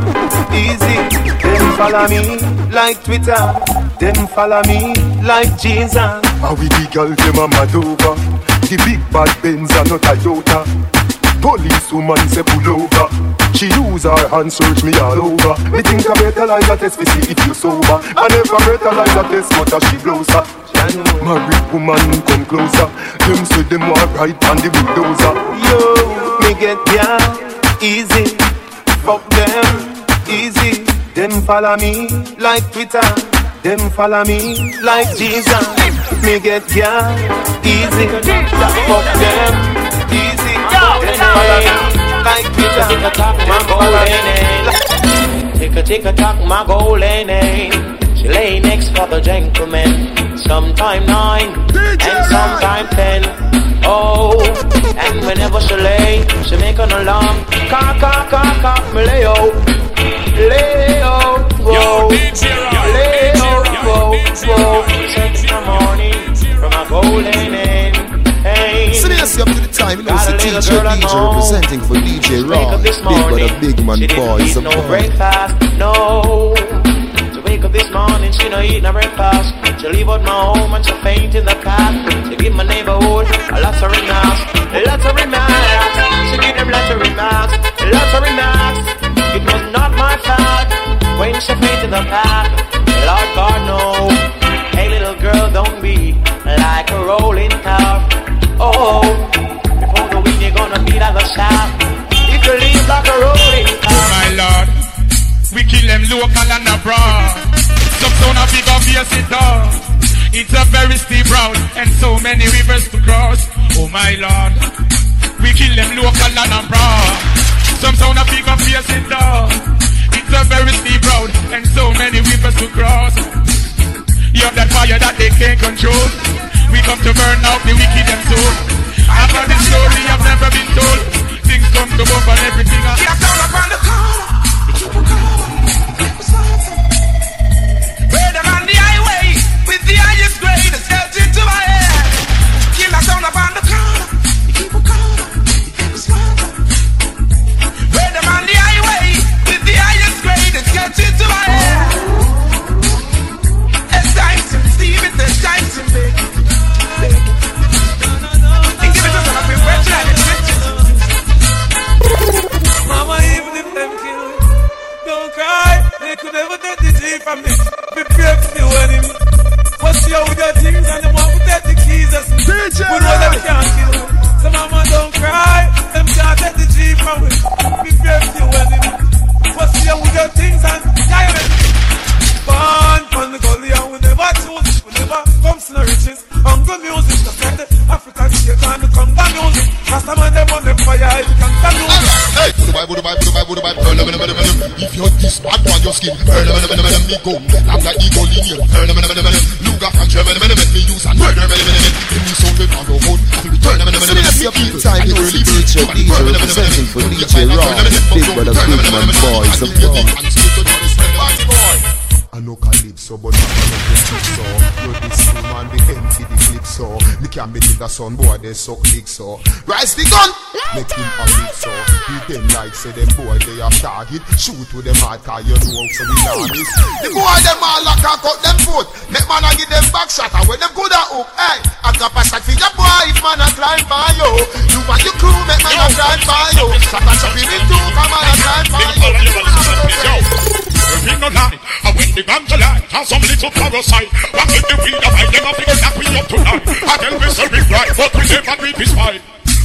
S27: easy. Them follow me like Twitter. Them follow me like Jesus.
S23: And we the girl them a mad over The big bad Benz and not Toyota Police woman say pull over She use her hand search me all over Me think I better like a test we see if you sober I never better like a test but as she blows up Married woman come closer Them say them want right on the bulldozer
S27: Yo, me get down easy. Fuck them easy. Them follow me like Twitter. Them follow me like Jesus. Me get down easy. Fuck them easy. Them follow me like Twitter. Man follow me.
S21: Tick a tick a tock, my golden name. She lay next for the gentleman. Sometime nine and sometime ten. Oh, and whenever she lay, she make an alarm. Cock, cock, cock, cock, me lay out. Lay out, whoa. Lay out, oh, whoa, whoa. Six in the morning from a golden end. Hey.
S28: So yes, up to the time, you know, it's the
S21: a little
S28: DJ DJ
S21: know.
S28: representing for DJ
S21: Wake
S28: Raw. Big brother,
S21: morning,
S28: big man,
S21: she didn't
S28: boys,
S21: no
S28: boy.
S21: breakfast, no. Wake up this morning, she no eat no breakfast. She leave out my home and she faint in the car. She give my neighborhood a lot of remarks, lots of remarks. She give them lots of remarks, lots of remarks. It was not my fault when she faint in the park. Lord God no. Hey little girl, don't be like a rolling top. Oh, before the wind you're gonna be like a shop. If you leave like a rolling top.
S20: my lord. We kill them local and abroad. Some son of big obvious it all. It's a very steep route and so many rivers to cross. Oh my lord. We kill them local and abroad. Some sound of big obvious it all. It's a very steep road and so many rivers to cross. You have that fire that they can't control. We come to burn out the wicked and soul. After the story I've never been told. Things come to bump and everything. I yeah, down upon the corner. Them on the highway with the highest grade my head. Kill us down upon the
S26: Could never take the G from me. Be Prepare for the wedding. What's your with your things and them want to take the keys as me.
S15: DJ
S26: We know them can't kill me. So mama, don't cry. Them can't take the G from me. Be Prepare for the wedding. What's your with your things and diamond. Born from the gully and we never choose. We never come to the riches. Hunger music, that's like the African shake and the conga music. Rasta man, them on them fire, you can tell music.
S24: Hey, Budubai, burn them, burn them, burn them. If you're this bad on your skin, burn them, burn them, burn them. Me go, I'm like eagle in here. Burn them, burn them, burn them. Luga from Germany, burn them, me use and murder, burn them, burn them. Give me some big on the road, I will return them, burn them,
S28: So
S24: burn them.
S28: yes, up to the time, you know, it's the DJ DJ representing for DJ Raw. Big brother, big man, boys, of boy.
S25: I know Calypso, but not on the chip so You this man, so. Me can't believe the son boy, they suck dick so. Rise the gun, make him a big so. He them like say them boy, they a target Shoot with them hard car, you know so we honest The boy, them all lock and cut them foot. Make man a give them back shot, and when them good a hook Hey, I got a shot for your boy, if man a climb by you. You and your crew, make man a climb by you. Shot a shot in the two, come on a climb by you
S23: We no lie, I win the to lie, and some little parasite. What if the weed of them a figure that we up tonight? I tell we so we right, but we never read this.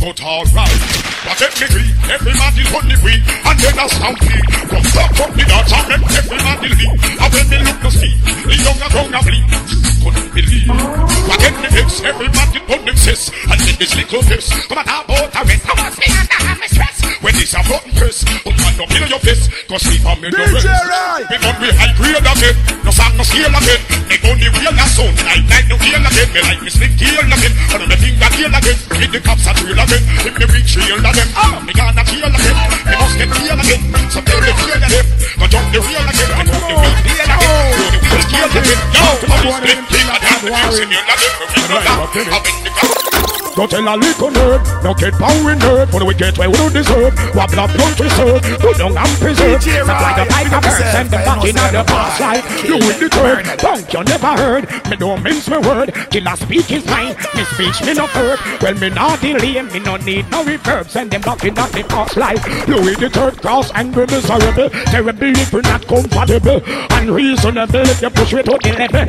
S23: But alright, what if me agree? Every man is on the way, and then a stampede. From top up the dance and make every man the lead. And when they look to see, the young are gonna bleed. Couldn't believe. What if me fix? Every man is on sis, and then this little piss. Come on, about a rest, I must be under me stress. When this a button press, put one up in your face, cause we from me no rest. Again. Me real again. The Don't
S20: tell a little nerd, no get power in nerd, for we get where we don't deserve. What blood country serve, go down and preserve. Supply the bike of earth, send them back in the past life. You the third, punk you never heard. Me don't mince my word, killer speak his mind. Me speech me no hurt. Well me not delay, me no need no reverb. Send them back in the past life. You the third cross, angry miserable. Terrible if you're not comfortable. Unreasonable if you push me to the level.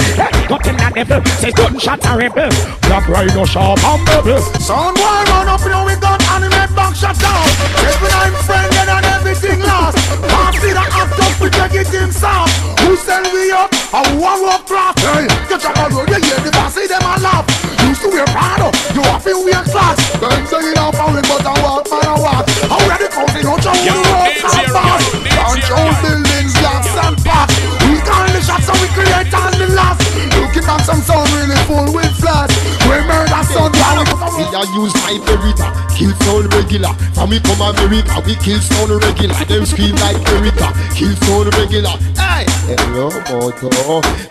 S20: Got in the devil, say gunshot a rebel. Black rhino sharp and bubble.
S15: Sound one run up, you know we got anime back shut down. Every night friend dead and everything lost. Can't see the act up, we take it in soft. Who send we up? A one walk clock. Hey, get your road, you hear the boss, see them and laugh. Used to wear Prado, you have to wear class. Then say it out, found but I walk, man, I walk. How ready, counting, don't you
S10: Yo,
S15: want to walk
S10: DJ
S15: so fast? Control buildings, blocks and parks. We call the shots, so we create all the laughs. Looking at some sound really full with
S24: I use my Beretta. Kill sound regular. From me come America, we kill sound regular. Them scream like Erica. Kill sound regular. Hey, hello moto.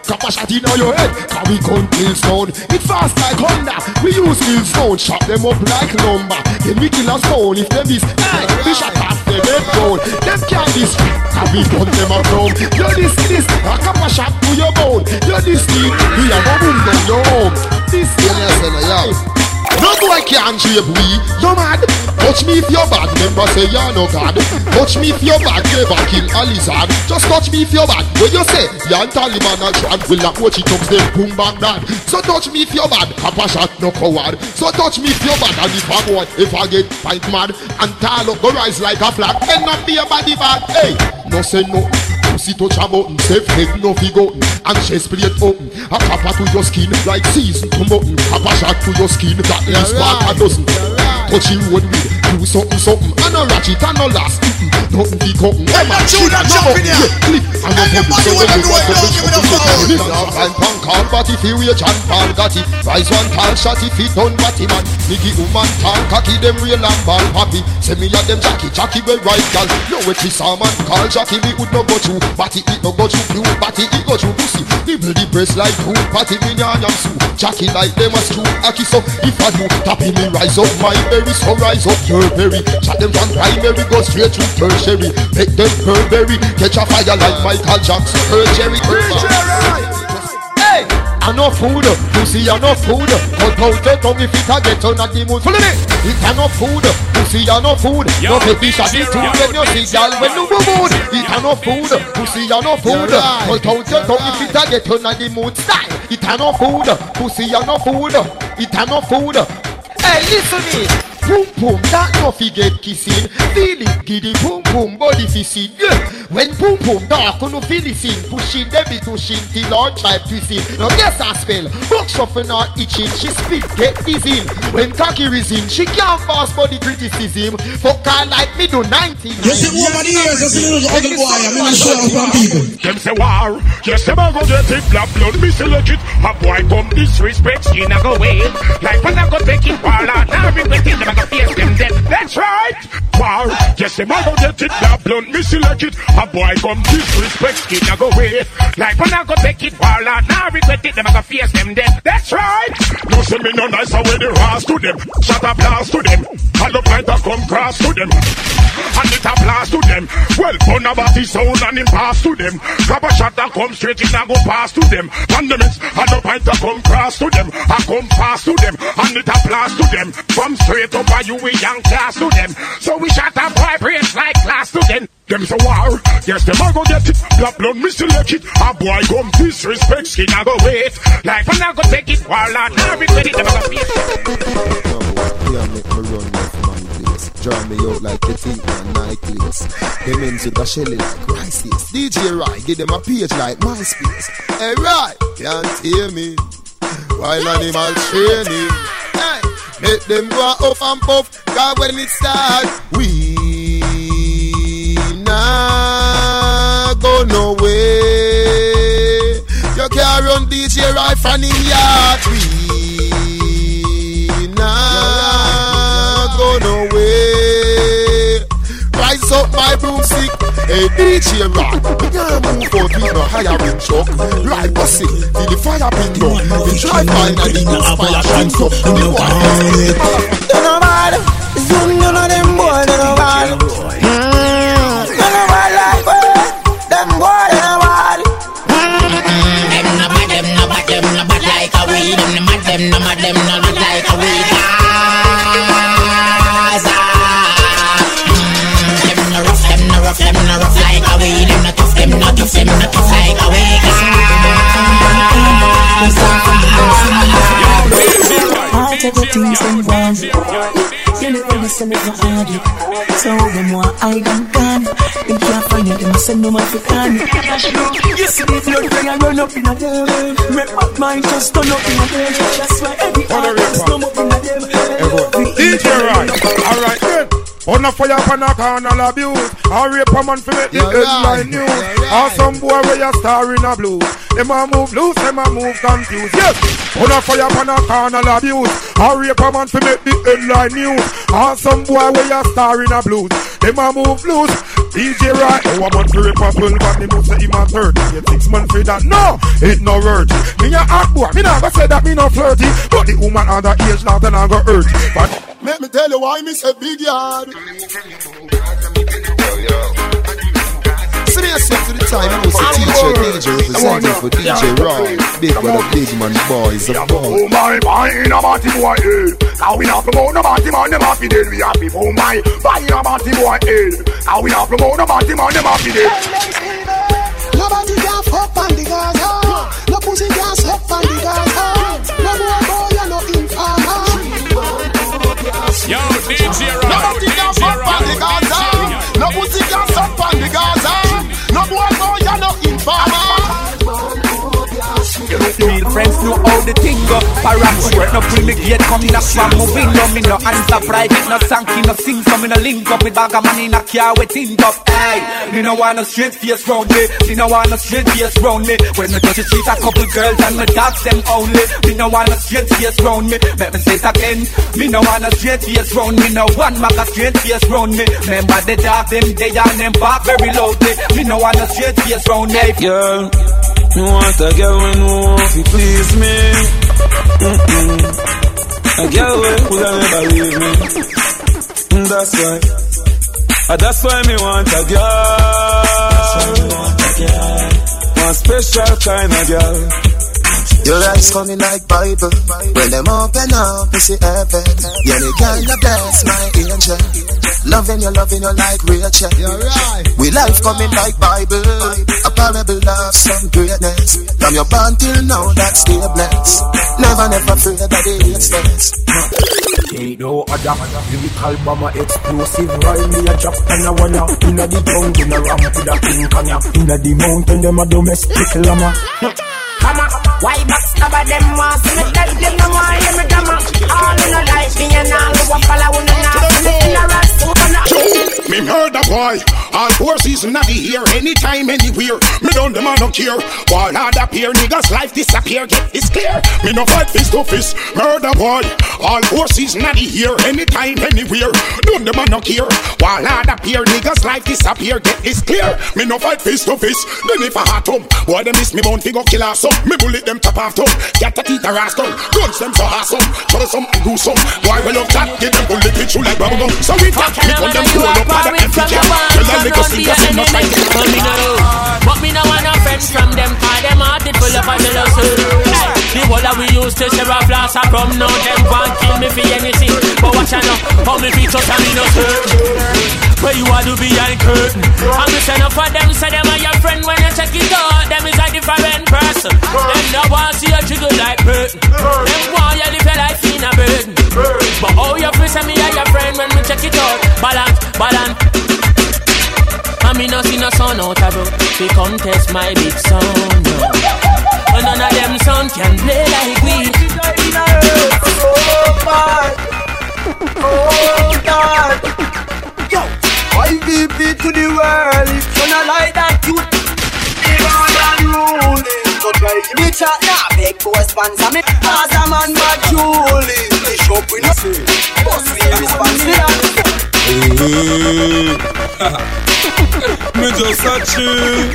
S24: Copper shot in your head. Can we gun kill sound? It fast like Honda. We use kill sound. Chop them up like lumber. Then we kill a stone if them is. Hey, we shot off them head down. Them can't this. Can we gun them a chrome? You this this. A copper shot to your bone. You this thing. We are go boom down your home. This thing. No boy can't shape we, you mad Touch me if you're bad, remember say you're no god. Touch me if you're bad, never kill a lizard. Just touch me if you're bad, when you say You're Taliban and Chad Will not watch it up, them boom bang dad So touch me if you're bad, Papa shot no coward. So touch me if you're bad, and if I want If I get pint mad, and tall go rise like a flag. End up be a body bad, hey No say no Pussy touch mm, a button, safe head no forgotten And chest plate open, a copper to your skin Like season to mutton, mm, Papa shot to your skin That is what a dozen Touch you road with, do something something. And a ratchet and a last Nothing be cutting Hey,
S26: that tune that jumping here. Everybody wanna know it, don't give it a phone
S24: Now I'm punk call but if you rage and Paul got it Rise one tall shot if it done batty man. Niggy woman tall cocky them real and ball poppy. Say me a them Jackie, Jackie well right gal. Yo it is a man call Jackie me would no go through. Batty it no go through pure Batty it go through. Pussy Nibble the breast like food Patty me nyan yam sue. Jackie like them a screw Aki so if I do Tappy me rise up my berry So rise up. Your berry Shot them from primary Go straight to tertiary Make them Burberry Catch a fire like Michael Jackson Jerry Hey, I no food, pussy I no food. Cut out the tongue if it a get on at the moon. Follow me. It a no food, pussy I no food. No baby shot it too when you see girl when you move mood. It a no food, pussy I no food. Cut out the tongue if it a get on at the moon. Style. It a no food, pussy I no food. It a no food. Hey, listen me. Boom boom, that no fi get kissing. Feel it, giddy boom boom, body fi sing. Yeah. When boom boom dark, you no feel it sing. Pushing, them be pushing till all try twisting. Now guess I spell. Book shuffle not itching. She spit get dizzy. When cocky reason, she can't pass body criticism. Fuck her like me do 19.
S26: You see, over the years, I see little ugly boy, I'm in a show from people.
S23: Them say war, yes them a go get it Black blood, me say legit A boy come disrespect, skin a go wait Like when I go take it war out Now regret it, them a go face them dead That's right. War, yes them a go get it Black blood, me say legit A boy come disrespect, skin a go wait Like when I go take it war out Now regret it, them a go face them dead That's right. No say me no nice away the ras to them. Shut up blast to them. All up like a come cross to them. And it a blast to them. Well, fun about his sound and him pass to them. Grab a shot and come straight in and go pass to them. The and the pint a come cross to them. I come fast to them, and it a blast to them. From straight up by you we young class to them So we shot a boy brains like glass to them Them say war, yes them a go get it Black blood me select it A boy come disrespect skin a go wait Like when I go take it, war lord Now regret it, them a go
S25: make me. Draw me out like the think man necklace. Them into the shelly like rice DJ Right, give them a page like MySpace. Hey, right, can't hear me. While animal training. Make them go up and puff. God, when it start, we nah go nowhere. You can't run DJ right from him yard. We nah go nowhere. Rise up my broomstick, hey DJ rock. We can't move out with no higher wind truck. Right it, till the fire pin down. By and the inspire drinks up. The water.
S29: You know bad, zoom you know them boy, they know bad.
S30: Things them want You know they say me go hard. It So them want I done gone. Them can't find it, them say no man fi can You see the blood when I run up in a them Red back mine just turn up in a them That's why every artist come up in a them
S23: DJ Right, alright, good.
S15: On a fire upon a carnal abuse. Or rape a man for make the headline news. Or some boy where you star in a blues. Them a move loose, them a move confused. Yes. On a fire upon a carnal abuse. Or rape a man for make the headline news. Or some boy where you star in a blues. Them a move loose. DJ right. Oh, a man for rape a pull, but me must say him a 30. Get six months for that. No, it no worth. Me a hot boy. Me never say that me no flirty. But the woman under age not and I go hurt. But
S31: Let me tell you why me say big yard.
S25: Serious up to the time, I was a teacher, DJ representing for DJ Raw. Big brother, big man, boys, a
S23: Oh my, my, in a party boy, eh. Now we not promote no party man, them happy dead. We happy, oh my, my, in a party boy, eh. Now we not promote no party man, them happy dead.
S7: Nobody can fuck on the Gaza. No pussy can suck on the Gaza. No more boy, you're no informer.
S24: Yo, DJ Roy.
S32: Real friends know how the thing go Param short, no pull me Come knock from my window Me no answer private, no sanky, no sing So me no link up with bag of money in a car with tin up Hey, me no want no straight face round me Me no want no straight face round me. When me touch the street a couple girls and me dogs them only. Me no want no straight face round me. Let me say it again Me no want no straight face round me. No one mag a straight face round me. Remember the dog them they and them back very loudly. Me no want no straight face round me.
S33: Girl, me want a girl when know if you please me. Mm-mm. A girl when could never leave me. Mm, That's why. Ah, that's why me want a girl. One special kind of girl.
S2: Your eyes coming like Bible. When them open up, you see heaven. You're the kind of bless my angel. Loving you, loving you like Rachel. You're right. We life coming like Bible. A parable of some greatness. From your born till now, that's still blessed. Never, never afraid of the expense.
S15: Ain't no other lyrical bomber explosive Rhyme me a drop and a wanna Inna the jungle, in a ramp with a king kanya Inna the mountain, them a domestic llama
S34: Come on, why backstab of them want me dead, them no want hear me drama. All in a life, me and all who follow, who no not see me in
S23: Me murder boy, all four the year, anytime, anywhere. Me done them I don't care. Ball hard appear, niggas life disappear. Get this clear. Me no fight fist to fist. Murder boy, all four the year, anytime, anywhere. Done them I don't care. Ball hard appear, niggas life disappear. Get this clear. Me no fight fist to fist. Then if I hot up, boy they miss me bounty go kill us some. Me bullet them top off top. Get a teeth a rascal. Guns them so awesome. Trouble some do some. Boy we love that. Give them bullet with you like bubble. So we got gun them pull up on the empty jar. Tell them make see us in no fight.
S21: But me no. But me no want no friends from them Cause them hearted full of jealousy The whole that we used to share a glass of rum Now them want kill me for anything But watch out now How me feet just a me no certain Where you are to behind curtain. And me send up for them Say them are your friend. When you check it out Them is a different person. Them no want see you jiggle like burden Them want you live your life in a burden But how you feel say me are your friend when we check it out Balance, balance and me no see no son out of road She come test my big son no. But none of them son can play like we
S7: Oh, God. Oh, God. Yo, IVP to the world. It's gonna like that you bigger than ruling. So try give me chat now. Big boy sponsor me. Cause a man bad Julie. The shop we no see. Boss we responsible.
S33: me just a chill.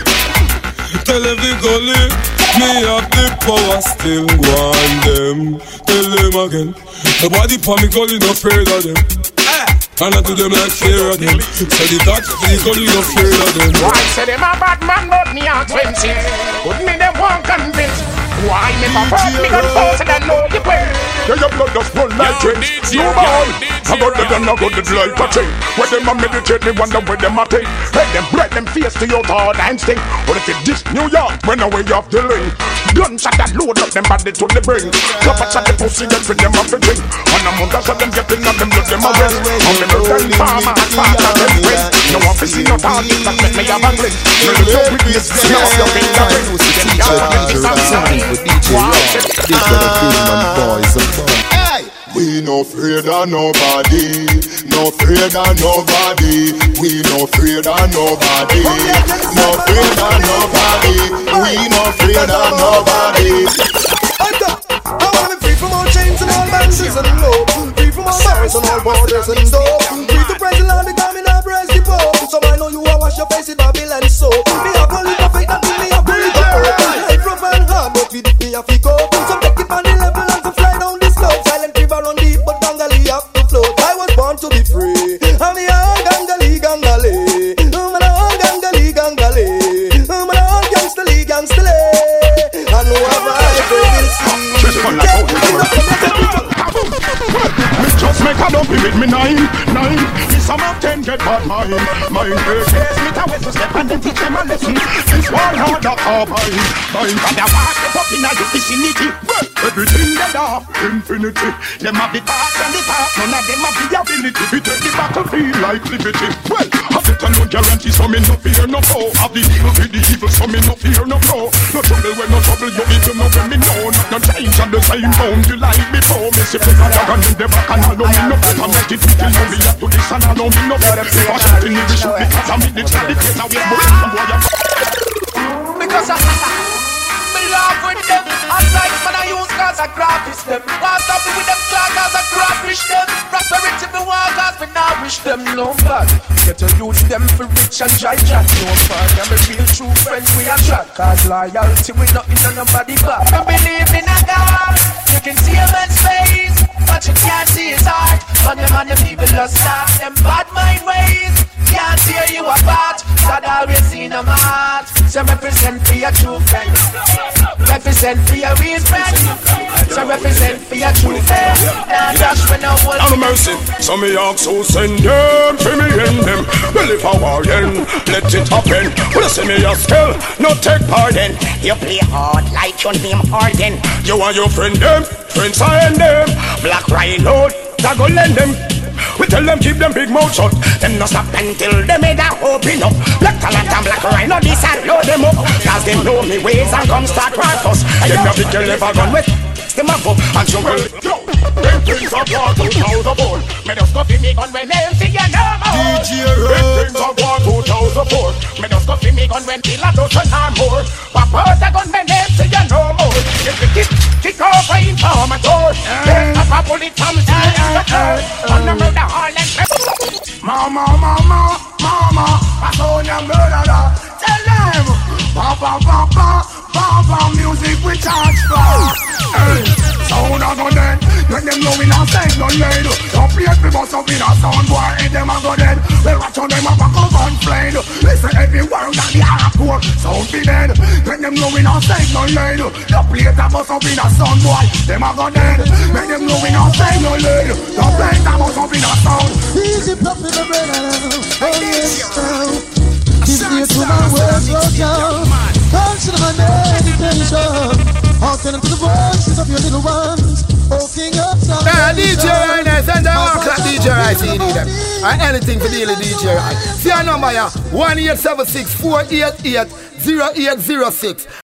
S33: Tell every gully, me have the power still want them. Tell them again, nobody for me gully no afraid of them. Eh. And I do them like fear of them. So the dogs for the gully no fear of them.
S23: Say them a bad man but me expensive? Put me them one convinced. Why me for fuck me gun force and I know you play. Yeah, your blood just run like drinks. You boy, I got the gun, I got the like a chain. When them a meditate, me wonder where them a take. Hey, them bread them face to your thought and sting. But if it this New York, when away off the lane. Gunshot that load up them body to the brain. Clap at the pussy, get for them off the drink. And I'm on that so them getting up them blood them arrest. I'm in the gun farmer, and part of them brain. No one fi see no target that make me have a grin. You look so with this, now your finger ring. Them y'all make this a sign.
S25: With DJ Raw. Big brother, ah. big man, boys, a boy.
S31: Hey,
S24: We no afraid of nobody. No afraid of nobody. We no afraid of nobody. No afraid of nobody. We no afraid uh, of nobody.
S18: I wanna be free from all chains and all bandages and low. Free from all bars and all borders and dope. Free to praise the Lord, the God, me not praise the Pope. So I know you are wash your face with Babylon soap. Me have no little faith and me have no it me have to cope. Some
S23: make a dumpy with me nine, nine. This a Mark ten get bad mind, mind. Yes, me to west step and then teach them a lesson. This one hard that all mine, mine. Got the walk step up in a vicinity. Everything they are infinity. Them have the thoughts and the thoughts, none of them have the ability to take the battlefield like liberty. Well, have it and no guarantee, so me no fear no foe. Have the evil with the evil, so me no fear no foe. No trouble when no trouble, you to know when me know. Change on the same bone, you like before. Me see the dragon in the back and I know me no better. Make it feel no me up to this and I know me no better. If I shoot in the shoot because I'm in the a way more than boy.
S15: Because I man I graphish them. Want stop with them clock cause I graphish them. Prosperity me want cause me wish them. No bad Get to use them for rich and dry chat No fun I'm a real true friends we are chat Cause loyalty we not in nobody back I believe in a God You can see a man's face But you can't see his heart Man them people just start. Them bad mind ways. Can't tear you apart. God always seen a heart. So represent for your true friends Represent for your real friends So represent for your true friends Now dash when no one
S23: Have mercy, so me ask who send them. For me and them, well if I war end Let it happen, well see me a skill No take pardon,
S20: You play hard like your name Harden.
S23: you and your friend them. Friends I and them,
S20: Black Rhino,
S23: that go lend them We tell them keep them big mouth shut
S20: them no stop until they made a open up. Black talent and black rhino, this I load them up. Cause they know me ways and come start work us.
S23: Them no big girl ever gone with
S20: them up and you will.
S23: Yo, them things are war 2004
S20: Me just go me gun when them see you no more.
S23: DJ Them things are war 2004
S20: Me just go me gun when killer dozen or more. Papa the gun when them see you no more. If we kick, kick off a informer door. Get up a bullet from the On the murder hall and
S23: Mama, mama, mama, I saw your murderer. Tell them, Papa, Papa, Papa, music we charge for. Hey, sound a go dead. Let them know we not sing no lead. Don't play me bust up in a sound boy, hit them a go dead. We watch on them a back up and flame. Listen every word that the hardcore sound be dead. Let them know we not sing no lead. Don't play the bust up in a sound boy, them a go dead. Make them know we not sing no lead. Don't play the bust up in a sound.
S7: Easy puffin' the bread out. Oh yes, now. Give ear to my words, Lord God. Consider my meditation. Hearken the voices of your little ones. Oh, King of Zion.
S25: Yeah, DJ right now, send DJ right, see you need them. And anything for daily DJ right. See our number here, 1876 488 0806.